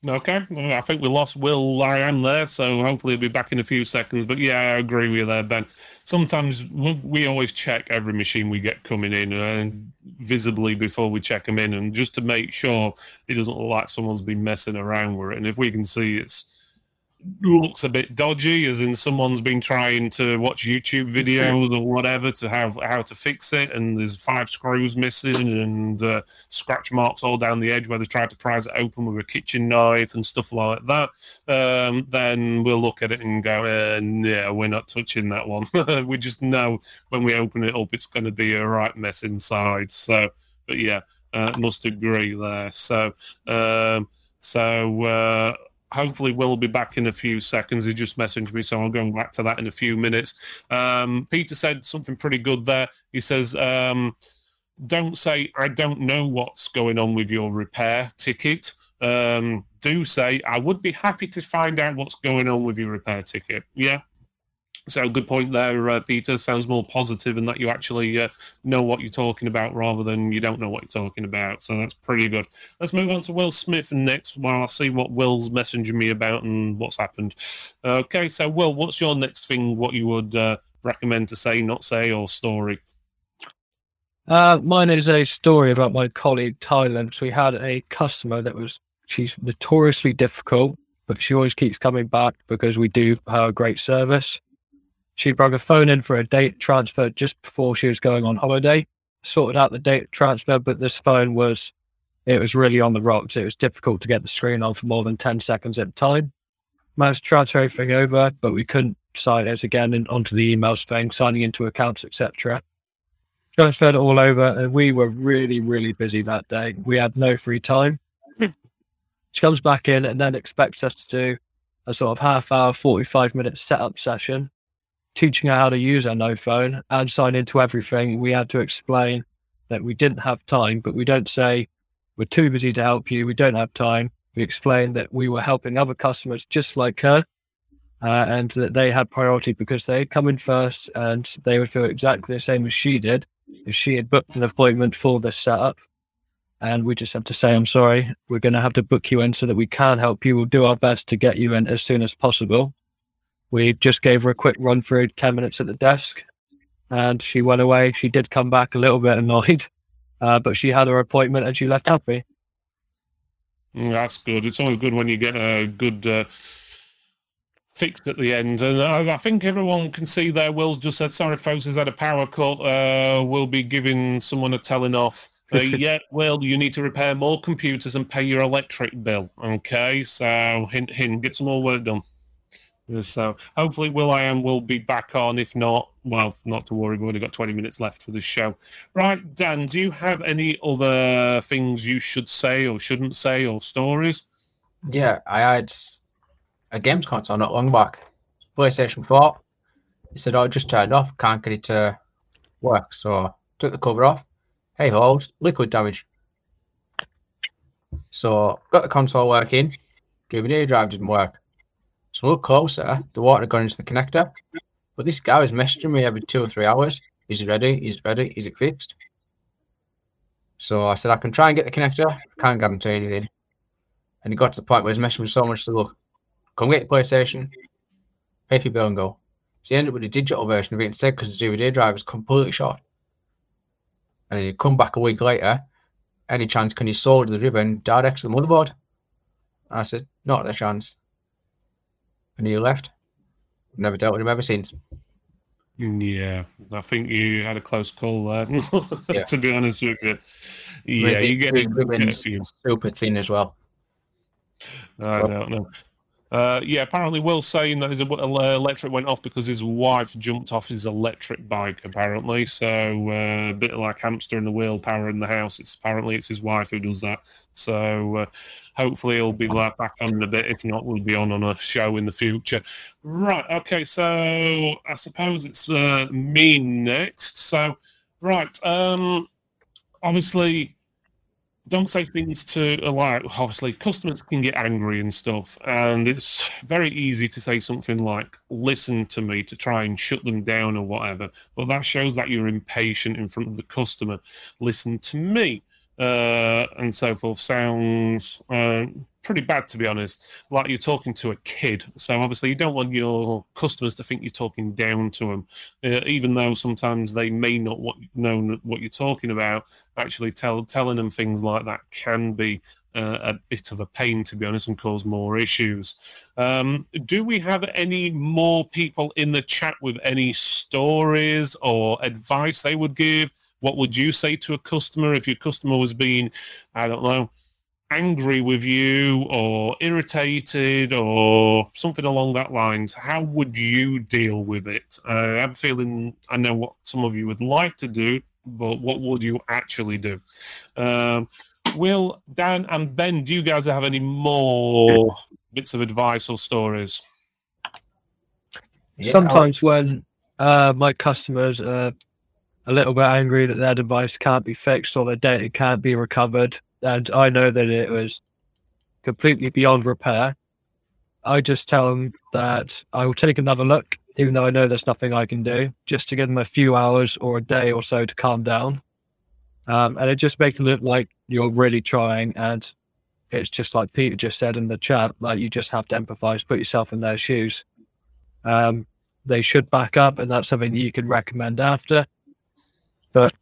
Okay, I think we lost Will I am there, so hopefully he'll be back in a few seconds. But yeah, I agree with you there, Ben. Sometimes we always check every machine we get coming in and uh, visibly before we check them in, and just to make sure it doesn't look like someone's been messing around with it. And if we can see it's looks a bit dodgy, as in someone's been trying to watch YouTube videos or whatever to have how to fix it, and there's five screws missing and uh, scratch marks all down the edge where they tried to prise it open with a kitchen knife and stuff like that. Um, then we'll look at it and go, uh, "Yeah, we're not touching that one." [laughs] we just know when we open it up, it's going to be a right mess inside. So, but yeah, uh, must agree there. So, um, so. Uh, hopefully will be back in a few seconds. He just messaged me, so I'm going back to that in a few minutes. Um, Peter said something pretty good there. He says, um, "Don't say I don't know what's going on with your repair ticket. Um, do say I would be happy to find out what's going on with your repair ticket. Yeah, so good point there, uh, Peter. Sounds more positive in that you actually uh, know what you're talking about rather than you don't know what you're talking about. So that's pretty good. Let's move on to Will Smith next while I see what Will's messaging me about and what's happened. Okay, so Will, what's your next thing? What you would uh, recommend to say, not say, or story? Uh, mine is a story about my colleague Thailand. So we had a customer that was she's notoriously difficult, but she always keeps coming back because we do have a great service. She brought a phone in for a date transfer just before she was going on holiday. Sorted out the date transfer, but this phone was it was really on the rocks. It was difficult to get the screen on for more than 10 seconds at a time. Managed to transfer everything over, but we couldn't sign it again in, onto the emails thing, signing into accounts, etc. Transferred it all over, and we were really, really busy that day. We had no free time. [laughs] she comes back in and then expects us to do a sort of half hour, 45 minute setup session teaching her how to use our no phone and sign into everything, we had to explain that we didn't have time, but we don't say we're too busy to help you, we don't have time. We explained that we were helping other customers just like her uh, and that they had priority because they had come in first and they would feel exactly the same as she did if she had booked an appointment for this setup. And we just have to say, I'm sorry, we're going to have to book you in so that we can help you. We'll do our best to get you in as soon as possible. We just gave her a quick run through 10 minutes at the desk and she went away. She did come back a little bit annoyed, [laughs] uh, but she had her appointment and she left happy. Mm, that's good. It's always good when you get a good uh, fix at the end. And I, I, think everyone can see there. Will's just said, sorry, folks, has had a power cut. Uh, we'll be giving someone a telling off [laughs] Uh, yeah, well, you need to repair more computers and pay your electric bill. Okay, so hint, hint, get some more work done. Uh, so hopefully, Will I am will be back on. If not, well, not to worry. We've only got 20 minutes left for the show. Right, Dan, do you have any other things you should say or shouldn't say or stories? Yeah, I had a games console not long back. PlayStation 4. He said, Oh, it just turned off. Can't get it to work. So took the cover off. Hey, hold, liquid damage. So got the console working. DVD drive didn't work. So look closer, the water had gone into the connector. But this guy was messaging me every two or three hours. Is it ready? Is it ready? Is it fixed? So I said, I can try and get the connector. Can't guarantee anything. And he got to the point where he was messaging me so much to look, come get your PlayStation, pay for your bill and go. So he ended up with a digital version of it instead because the DVD drive was completely shot. And he'd come back a week later. Any chance can you solder the ribbon direct to the motherboard? I said, not a chance and he left. Never dealt with him ever since. Mm, yeah, I think you had a close call there. [laughs] yeah. to be honest with you, yeah, Maybe you get it. Super thin as well. I don't know. Uh, yeah, apparently Will saying that his electric went off because his wife jumped off his electric bike. Apparently, so uh, a bit like hamster in the wheel, power in the house. It's apparently it's his wife who does that. So uh, hopefully he'll be back on in a bit. If not, we'll be on on a show in the future. Right. Okay. So I suppose it's uh, me next. So right. Um, obviously don't say things to like obviously customers can get angry and stuff and it's very easy to say something like listen to me to try and shut them down or whatever but that shows that you're impatient in front of the customer. Listen to me uh, and so forth. Sounds uh, pretty bad to be honest. Like you're talking to a kid so obviously you don't want your customers to think you're talking down to them uh, even though sometimes they may not what, know what you're talking about actually tell, telling them things like that can be uh, a bit of a pain to be honest and cause more issues. Um, do we have any more people in the chat with any stories or advice they would give? What would you say to a customer if your customer was being, I don't know, angry with you or irritated or something along that lines? How would you deal with it? Uh, I'm feeling I know what some of you would like to do, but what would you actually do? Um, Will, Dan, and Ben, do you guys have any more bits of advice or stories? Yeah, Sometimes I'll... when uh, my customers are a little bit angry that their device can't be fixed or their data can't be recovered. And I know that it was completely beyond repair. I just tell them that I will take another look, even though I know there's nothing I can do, just to give them a few hours or a day or so to calm down. Um, and it just makes it look like you're really trying. And it's just like Peter just said in the chat, like you just have to empathize, put yourself in their shoes. Um, they should back up, and that's something you can recommend after. But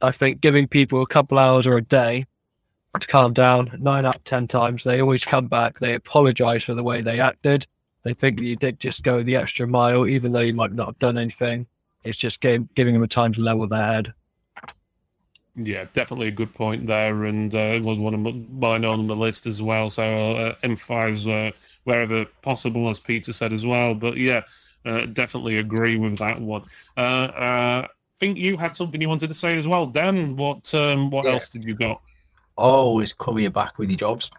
I think giving people a couple hours or a day to calm down, nine out of 10 times, they always come back. They apologize for the way they acted. They think you did just go the extra mile, even though you might not have done anything. It's just giving them a time to level their head. Yeah, definitely a good point there, and uh, it was one of mine on the list as well. So I'll uh, emphasize uh, wherever possible, as Peter said as well. But yeah, uh, definitely agree with that one. Uh, uh, think you had something you wanted to say as well, Dan. What um, what yeah. else did you got? Always cover your back with your jobs.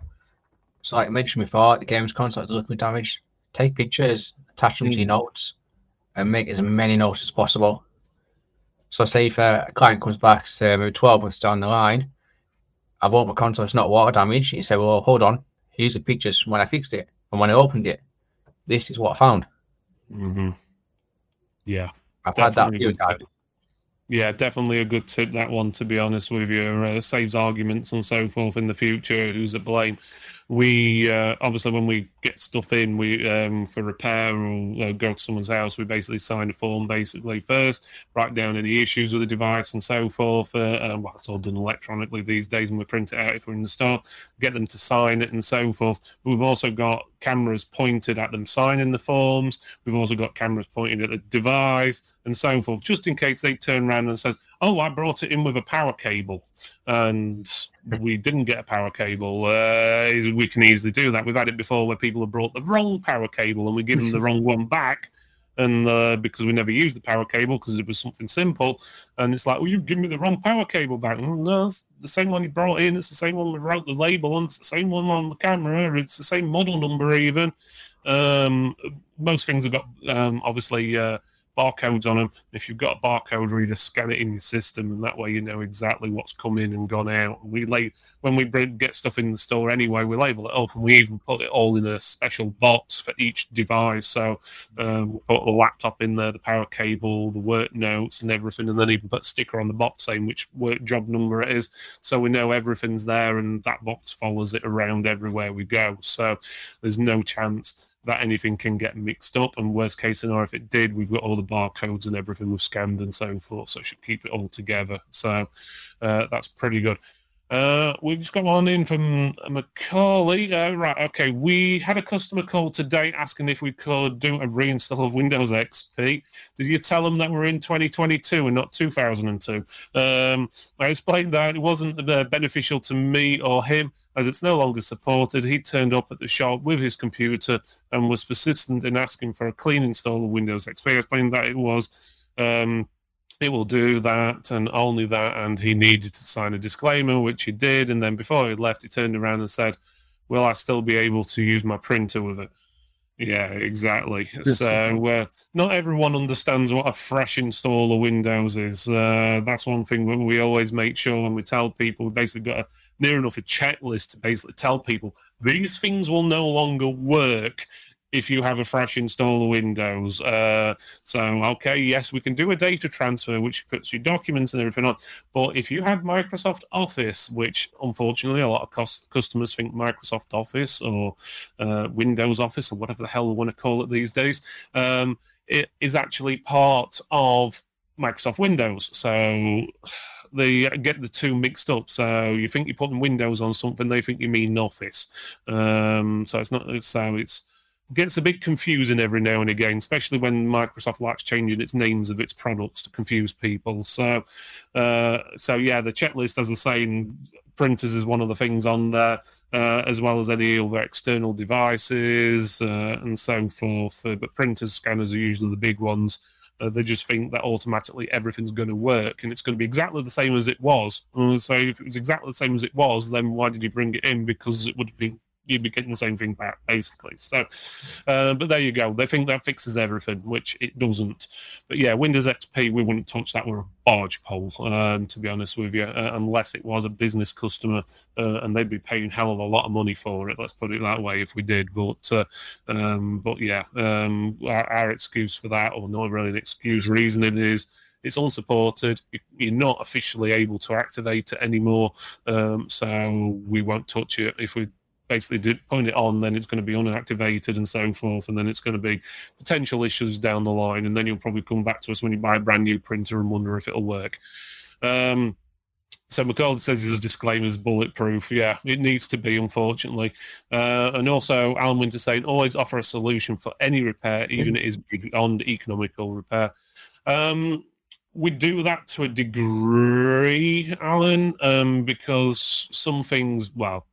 So, like I mentioned before, the game's console liquid damage. Take pictures, attach them mm. to your notes, and make as many notes as possible. So, say if a client comes back, say maybe 12 months down the line, I bought my console, it's not water damage. You say, well, hold on, here's the pictures from when I fixed it and when I opened it. This is what I found. Mm-hmm. Yeah. I've had that few times. Yeah, definitely a good tip that one. To be honest with you, uh, saves arguments and so forth in the future. Who's at blame? We uh, obviously when we get stuff in we um, for repair or uh, go to someone's house we basically sign a form basically first write down any issues with the device and so forth uh, well it's all done electronically these days and we print it out if we're in the store get them to sign it and so forth. But we've also got cameras pointed at them signing the forms. We've also got cameras pointed at the device and so forth just in case they turn around and says oh, I brought it in with a power cable, and we didn't get a power cable. Uh, we can easily do that. We've had it before where people have brought the wrong power cable, and we give them the [laughs] wrong one back. And uh, because we never used the power cable because it was something simple, and it's like, well, you've given me the wrong power cable back. no, it's the same one you brought in. It's the same one we wrote the label on. It's the same one on the camera. It's the same model number even. Um, most things have got um, obviously uh, barcodes on them. If you've got a barcode reader, scan it in your system, and that way you know exactly what's come in and gone out. We lay when we get stuff in the store anyway, we label it up, and we even put it all in a special box for each device. So um, we put the laptop in there, the power cable, the work notes, and everything, and then even put a sticker on the box saying which work job number it is, so we know everything's there, and that box follows it around everywhere we go. So there's no chance that anything can get mixed up. And worst case scenario, if it did, we've got all the barcodes and everything we've scanned and so forth, so it should keep it all together. So uh, that's pretty good. Uh, we've just got one in from Macaulay. Uh, right, okay. We had a customer call today asking if we could do a reinstall of Windows XP. Did you tell them that we're in 2022 and not 2002? Um, I explained that it wasn't uh, beneficial to me or him as it's no longer supported. He turned up at the shop with his computer and was persistent in asking for a clean install of Windows XP. I explained that it was. Um, it will do that and only that. And he needed to sign a disclaimer, which he did. And then before he left, he turned around and said, Will I still be able to use my printer with it? Yeah, exactly. Yes. So uh, not everyone understands what a fresh install of Windows is. Uh, that's one thing we always make sure when we tell people. We basically got a near enough a checklist to basically tell people these things will no longer work if you have a fresh install of Windows. Uh, so, okay, yes, we can do a data transfer, which puts your documents and everything on. But if you have Microsoft Office, which unfortunately a lot of cost- customers think Microsoft Office or uh, Windows Office or whatever the hell we want to call it these days, um, it is actually part of Microsoft Windows. So they get the two mixed up. So you think you're putting Windows on something, they think you mean Office. Um, so it's not so it's gets a bit confusing every now and again, especially when Microsoft likes changing its names of its products to confuse people. So, uh, so yeah, the checklist, as I saying, printers is one of the things on there, uh, as well as any other external devices uh, and so forth. Uh, but printers, scanners are usually the big ones. Uh, they just think that automatically everything's going to work and it's going to be exactly the same as it was. Uh, so if it was exactly the same as it was, then why did you bring it in? Because it would be be getting the same thing back, basically. So, uh, but there you go. They think that fixes everything, which it doesn't. But yeah, Windows XP, we wouldn't touch that with a barge pole, um, to be honest with you, uh, unless it was a business customer uh, and they'd be paying hell of a lot of money for it. Let's put it that way. If we did, but uh, um, but yeah, um, our, our, excuse for that, or not really an excuse, reasoning is it's unsupported. You're not officially able to activate it anymore, um, so we won't touch it. If we basically do, point it on, then it's going to be unactivated and so forth, and then it's going to be potential issues down the line, and then you'll probably come back to us when you buy a brand new printer and wonder if it'll work. Um, so McCall says his disclaimer is bulletproof. Yeah, it needs to be, unfortunately. Uh, and also, Alan Winter saying always offer a solution for any repair, even if it is beyond economical repair. Um, we do that to a degree, Alan, um, because some things, well,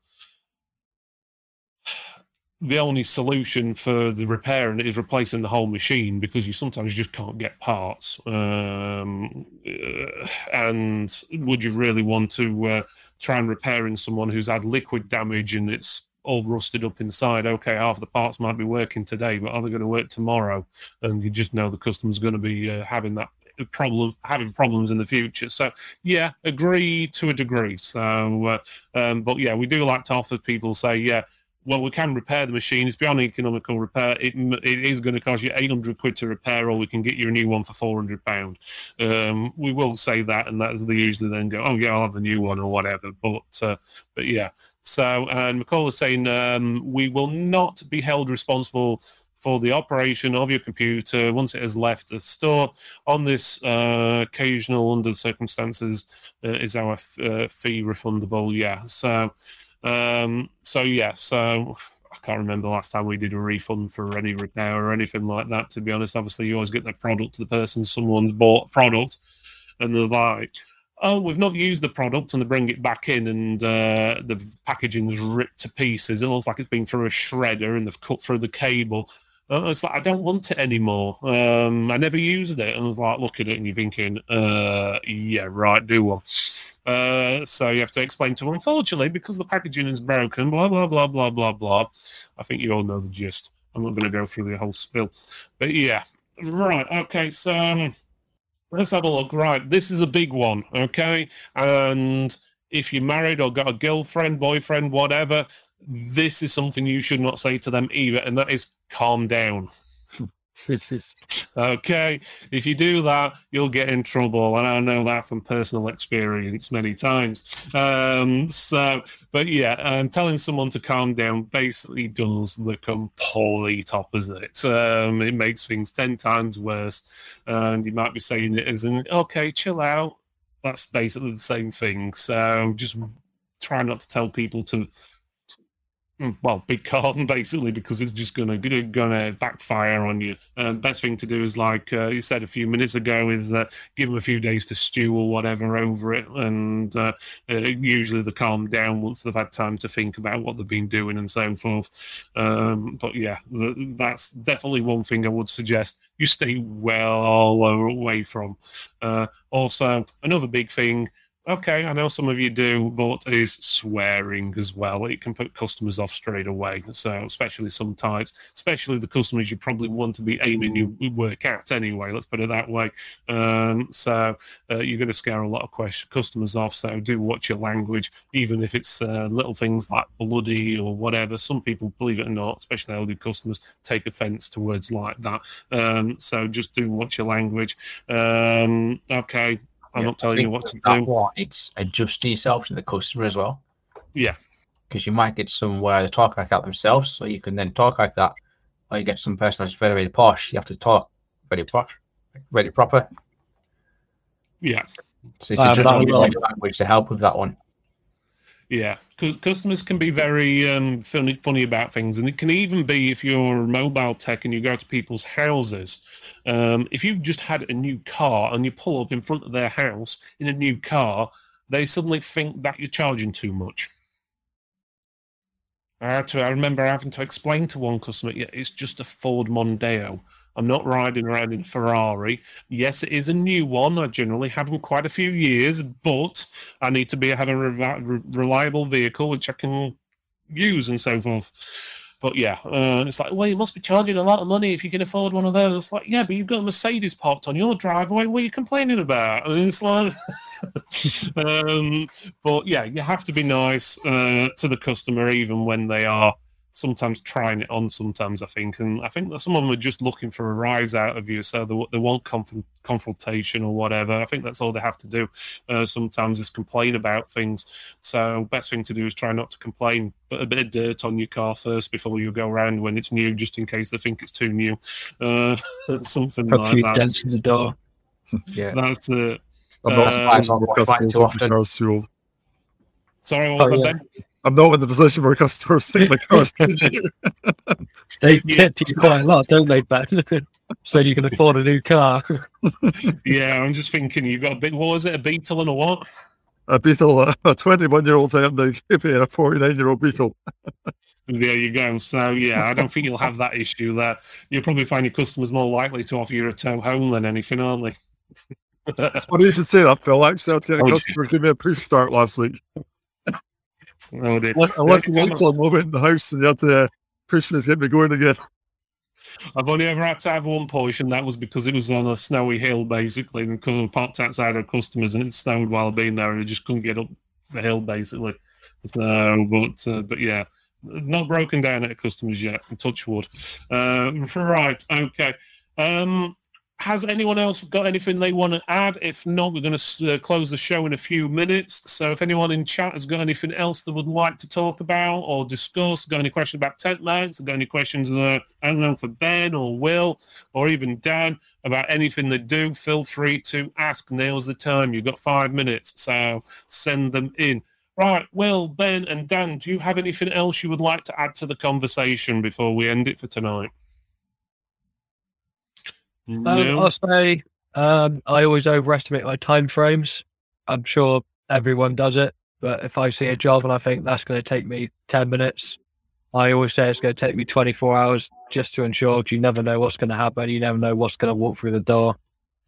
the only solution for the repairing is replacing the whole machine because you sometimes just can't get parts. Um, uh, and would you really want to uh, try and repairing someone who's had liquid damage and it's all rusted up inside? Okay, half the parts might be working today, but are they going to work tomorrow? And you just know the customer's going to be uh, having that problem having problems in the future so yeah agree to a degree so uh, um, but yeah we do like to offer people say yeah well, we can repair the machine. It's beyond economical repair. It, it is going to cost you 800 quid to repair, or we can get you a new one for 400 pound. Um, we will say that, and that's they usually then go, oh yeah, I'll have the new one or whatever. But uh, but yeah. So and McCall is saying um, we will not be held responsible for the operation of your computer once it has left the store. On this uh, occasional under circumstances, uh, is our f- uh, fee refundable? Yeah. So. Um, so yeah, so I can't remember the last time we did a refund for any repair or anything like that. To be honest, obviously you always get the product to the person. Someone's bought a product, and they're like, "Oh, we've not used the product," and they bring it back in, and uh, the packaging's ripped to pieces. It looks like it's been through a shredder, and they've cut through the cable. Uh, it's like I don't want it anymore. Um, I never used it, and I was like, looking at it, and you're thinking, uh, yeah, right, do one. Uh, so you have to explain to them, unfortunately, because the packaging is broken, blah blah blah blah blah blah. I think you all know the gist. I'm not going to go through the whole spill, but yeah, right, okay, so. Um, let's have a look. Right, this is a big one, okay? And if you're married or got a girlfriend, boyfriend, whatever, this is something you should not say to them either, and that is calm down. [laughs] okay, if you do that, you'll get in trouble, and I know that from personal experience many times. Um, so, but yeah, um, telling someone to calm down basically does the complete opposite. Um, it makes things ten times worse, and you might be saying it as an okay, chill out. That's basically the same thing. So just try not to tell people to well, big calm [laughs] basically because it's just gonna gonna backfire on you. And best thing to do is like uh, you said a few minutes ago is uh, give them a few days to stew or whatever over it, and uh, uh, usually they calm down once they've had time to think about what they've been doing and so forth. Um, but yeah, the, that's definitely one thing I would suggest you stay well away from. Uh, also, another big thing okay, I know some of you do, but is swearing as well. It can put customers off straight away. So, especially some types, especially the customers you probably want to be aiming your work at anyway. Let's put it that way. Um, so, uh, you're going to scare a lot of question, customers off. So, do watch your language, even if it's uh, little things like bloody or whatever. Some people, believe it or not, especially elderly customers, take offense to words like that. Um, so, just do watch your language. Um, okay, I'm Yeah, not telling you what to do. it's adjusting yourself to the customer as well. Yeah. Because you might get somewhere they talk like that themselves, so you can then talk like that. Or you get some person that's very, very posh, you have to talk very posh, very proper. Yeah. So it's Um, adjusting your language to help with that one. Yeah, Cu- customers can be very um, funny, funny about things, and it can even be if you're a mobile tech and you go to people's houses. Um, if you've just had a new car and you pull up in front of their house in a new car, they suddenly think that you're charging too much. I had to. I remember having to explain to one customer, "Yeah, it's just a Ford Mondeo. I'm not riding around in a Ferrari. Yes, it is a new one. I generally have them quite a few years, but I need to be have a re- re- reliable vehicle which I can use and so forth. But yeah, uh, it's like, well, you must be charging a lot of money if you can afford one of those. It's like, yeah, but you've got a Mercedes parked on your driveway. What are you complaining about? And it's like, [laughs] um, but yeah, you have to be nice uh, to the customer even when they are sometimes trying it on. Sometimes I think, and I think that some of them are just looking for a rise out of you, so they, they want conf- confrontation or whatever. I think that's all they have to do. Uh, sometimes is complain about things. So best thing to do is try not to complain. Put a bit of dirt on your car first before you go around when it's new, just in case they think it's too new. Uh, [laughs] something Hook like you that. dents the door. [laughs] Yeah. That's it. I'm Uh, in the position where Quite customers too think often. the car's too old. Sorry, what Oh, yeah. Ben? I'm not in the position where customers think the [laughs] car's. They Yeah. get to you quite a lot, don't they, Ben? [laughs] so you can afford a new car. [laughs] Yeah, I'm just thinking you've got a big, What was it? A Beetle and a what? A Beetle, uh, a 21 year old Hyundai, maybe a 49 year old Beetle. There you go. So yeah, I don't think you'll have that issue there. You'll probably find your customers more likely to offer you a tow home than anything, aren't they? It's funny you should say that, Phil. Actually, I had to get a Oh, customer to give me a push start last week. Dear. I left, I left the lights on in the house and you had to uh, push me to get me going again. I've only ever had to have one and that was because it was on a snowy hill, basically, and couldn't parked outside our customers, and it snowed while being there, and I just couldn't get up the hill, basically. So, but uh, but yeah, not broken down at customers yet. Touch wood. Uh, right, okay. Um, has anyone else got anything they want to add? If not, we're going to uh, close the show in a few minutes. So, if anyone in chat has got anything else they would like to talk about or discuss, got any questions about tent mounts, got any questions, uh, I don't know, for Ben or Will or even Dan about anything they do, feel free to ask. Now's the time. You've got five minutes, so send them in. Right, Will, Ben, and Dan, do you have anything else you would like to add to the conversation before we end it for tonight? Um, No. I'll say Um, I always overestimate my time frames. I'm sure everyone does it, but if I see a job and I think that's going to take me 10 minutes, I always say it's going to take me 24 hours just to ensure you never know what's going to happen. You never know what's going to walk through the door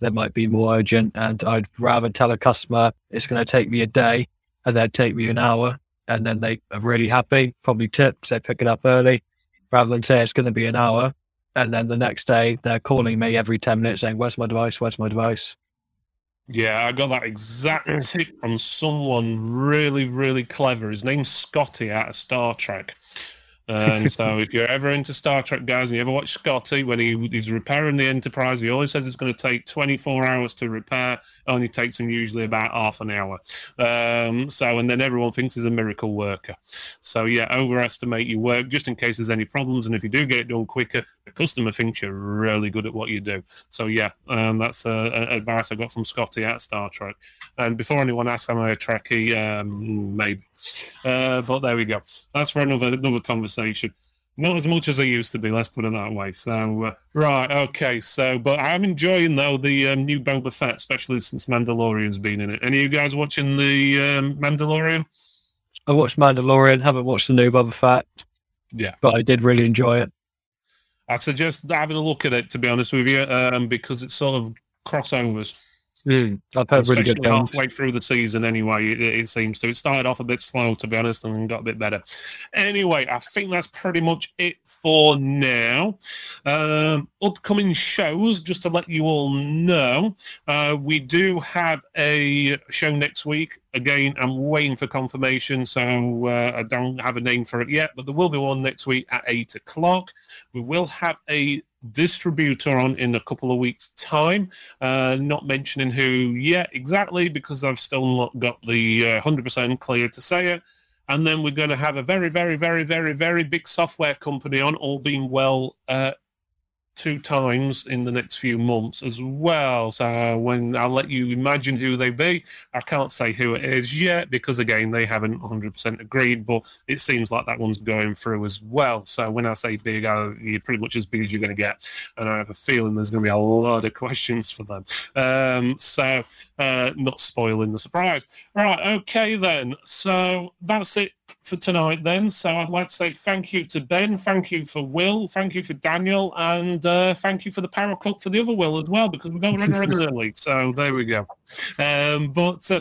that might be more urgent. And I'd rather tell a customer it's going to take me a day and then take me an hour. And then they are really happy, probably tips, they pick it up early rather than say it's going to be an hour. And then the next day they're calling me every 10 minutes saying, Where's my device? Where's my device? Yeah, I got that exact [clears throat] tip from someone really, really clever. His name's Scotty out of Star Trek. And so, [laughs] if you're ever into Star Trek, guys, and you ever watch Scotty when he, he's repairing the Enterprise, he always says it's going to take 24 hours to repair. Only takes him usually about half an hour. Um, so, and then everyone thinks he's a miracle worker. So, yeah, overestimate your work just in case there's any problems. And if you do get it done quicker, the customer thinks you're really good at what you do. So, yeah, um, that's uh, advice I got from Scotty at Star Trek. And before anyone asks, am I a Trekkie? Um, maybe. Uh, but there we go. That's for another another conversation. Not as much as I used to be. Let's put it that way. So uh, right, okay. So, but I'm enjoying though the um, new Boba Fett, especially since Mandalorian's been in it. Any of you guys watching the um, Mandalorian? I watched Mandalorian. Haven't watched the new Boba Fett. Yeah, but I did really enjoy it. I suggest having a look at it to be honest with you, um, because it's sort of crossovers. Mm, I've heard really good things. halfway through the season anyway, it, it, seems to. It started off a bit slow, to be honest, and got a bit better. Anyway, I think that's pretty much it for now. Um, upcoming shows, just to let you all know, uh, we do have a show next week. Again, I'm waiting for confirmation, so uh, I don't have a name for it yet, but there will be one next week at 8 o'clock. We will have a distributor on in a couple of weeks' time. Uh, not mentioning who yet exactly because I've still not got the uh, 100% clear to say it. And then we're going to have a very, very, very, very, very big software company on, all being well, uh, two times in the next few months as well. So when I'll let you imagine who they be, I can't say who it is yet because again they haven't 100% agreed, but it seems like that one's going through as well. So when I say big, I, you're pretty much as big as you're going to get, and I have a feeling there's going to be a lot of questions for them. Um, so uh, not spoiling the surprise. Right, okay then. So that's it for tonight then. So I'd like to say thank you to Ben, thank you for Will, thank you for Daniel, and uh, thank you for the power cook for the other Will as well because we're going to run [laughs] regularly. So there we go. Um, but uh,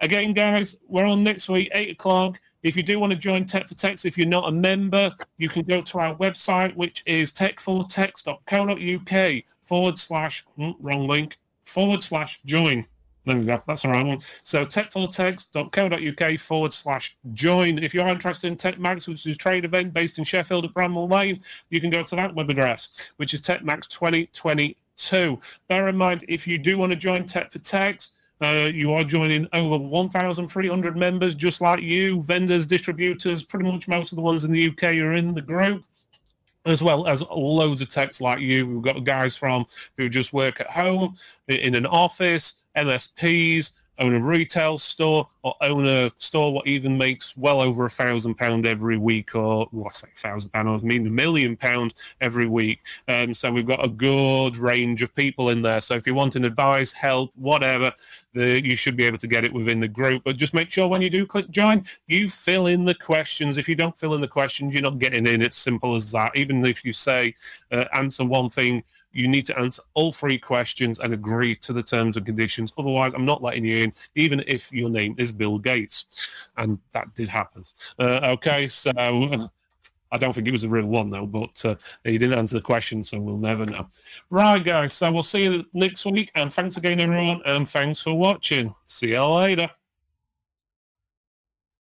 again, guys, we're on next week, eight o'clock. If you do want to join Tech for Techs, if you're not a member, you can go to our website, which is tech4techs.co.uk forward slash, hmm, wrong link, forward slash join. There we go. That's the right one. So tech4techs.co.uk forward slash join. If you are interested in TechMax, which is a trade event based in Sheffield at Bramall Lane, you can go to that web address, which is TechMax 2022. Bear in mind, if you do want to join Tech for Techs, uh, you are joining over 1,300 members, just like you, vendors, distributors, pretty much most of the ones in the UK are in the group as well as loads of techs like you. We've got guys from who just work at home, in an office, MSPs, own a retail store or own a store what even makes well over a thousand pound every week or well, I say thousand pound, I mean a million pound every week. And so we've got a good range of people in there. So if you want an advice, help, whatever, the, you should be able to get it within the group. But just make sure when you do click join, you fill in the questions. If you don't fill in the questions, you're not getting in. It's simple as that. Even if you say uh, answer one thing, you need to answer all three questions and agree to the terms and conditions. Otherwise, I'm not letting you in, even if your name is Bill Gates. And that did happen. Uh, okay, so I don't think it was a real one, though, but uh, he didn't answer the question, so we'll never know. Right, guys, so we'll see you next week. And thanks again, everyone, and thanks for watching. See you later.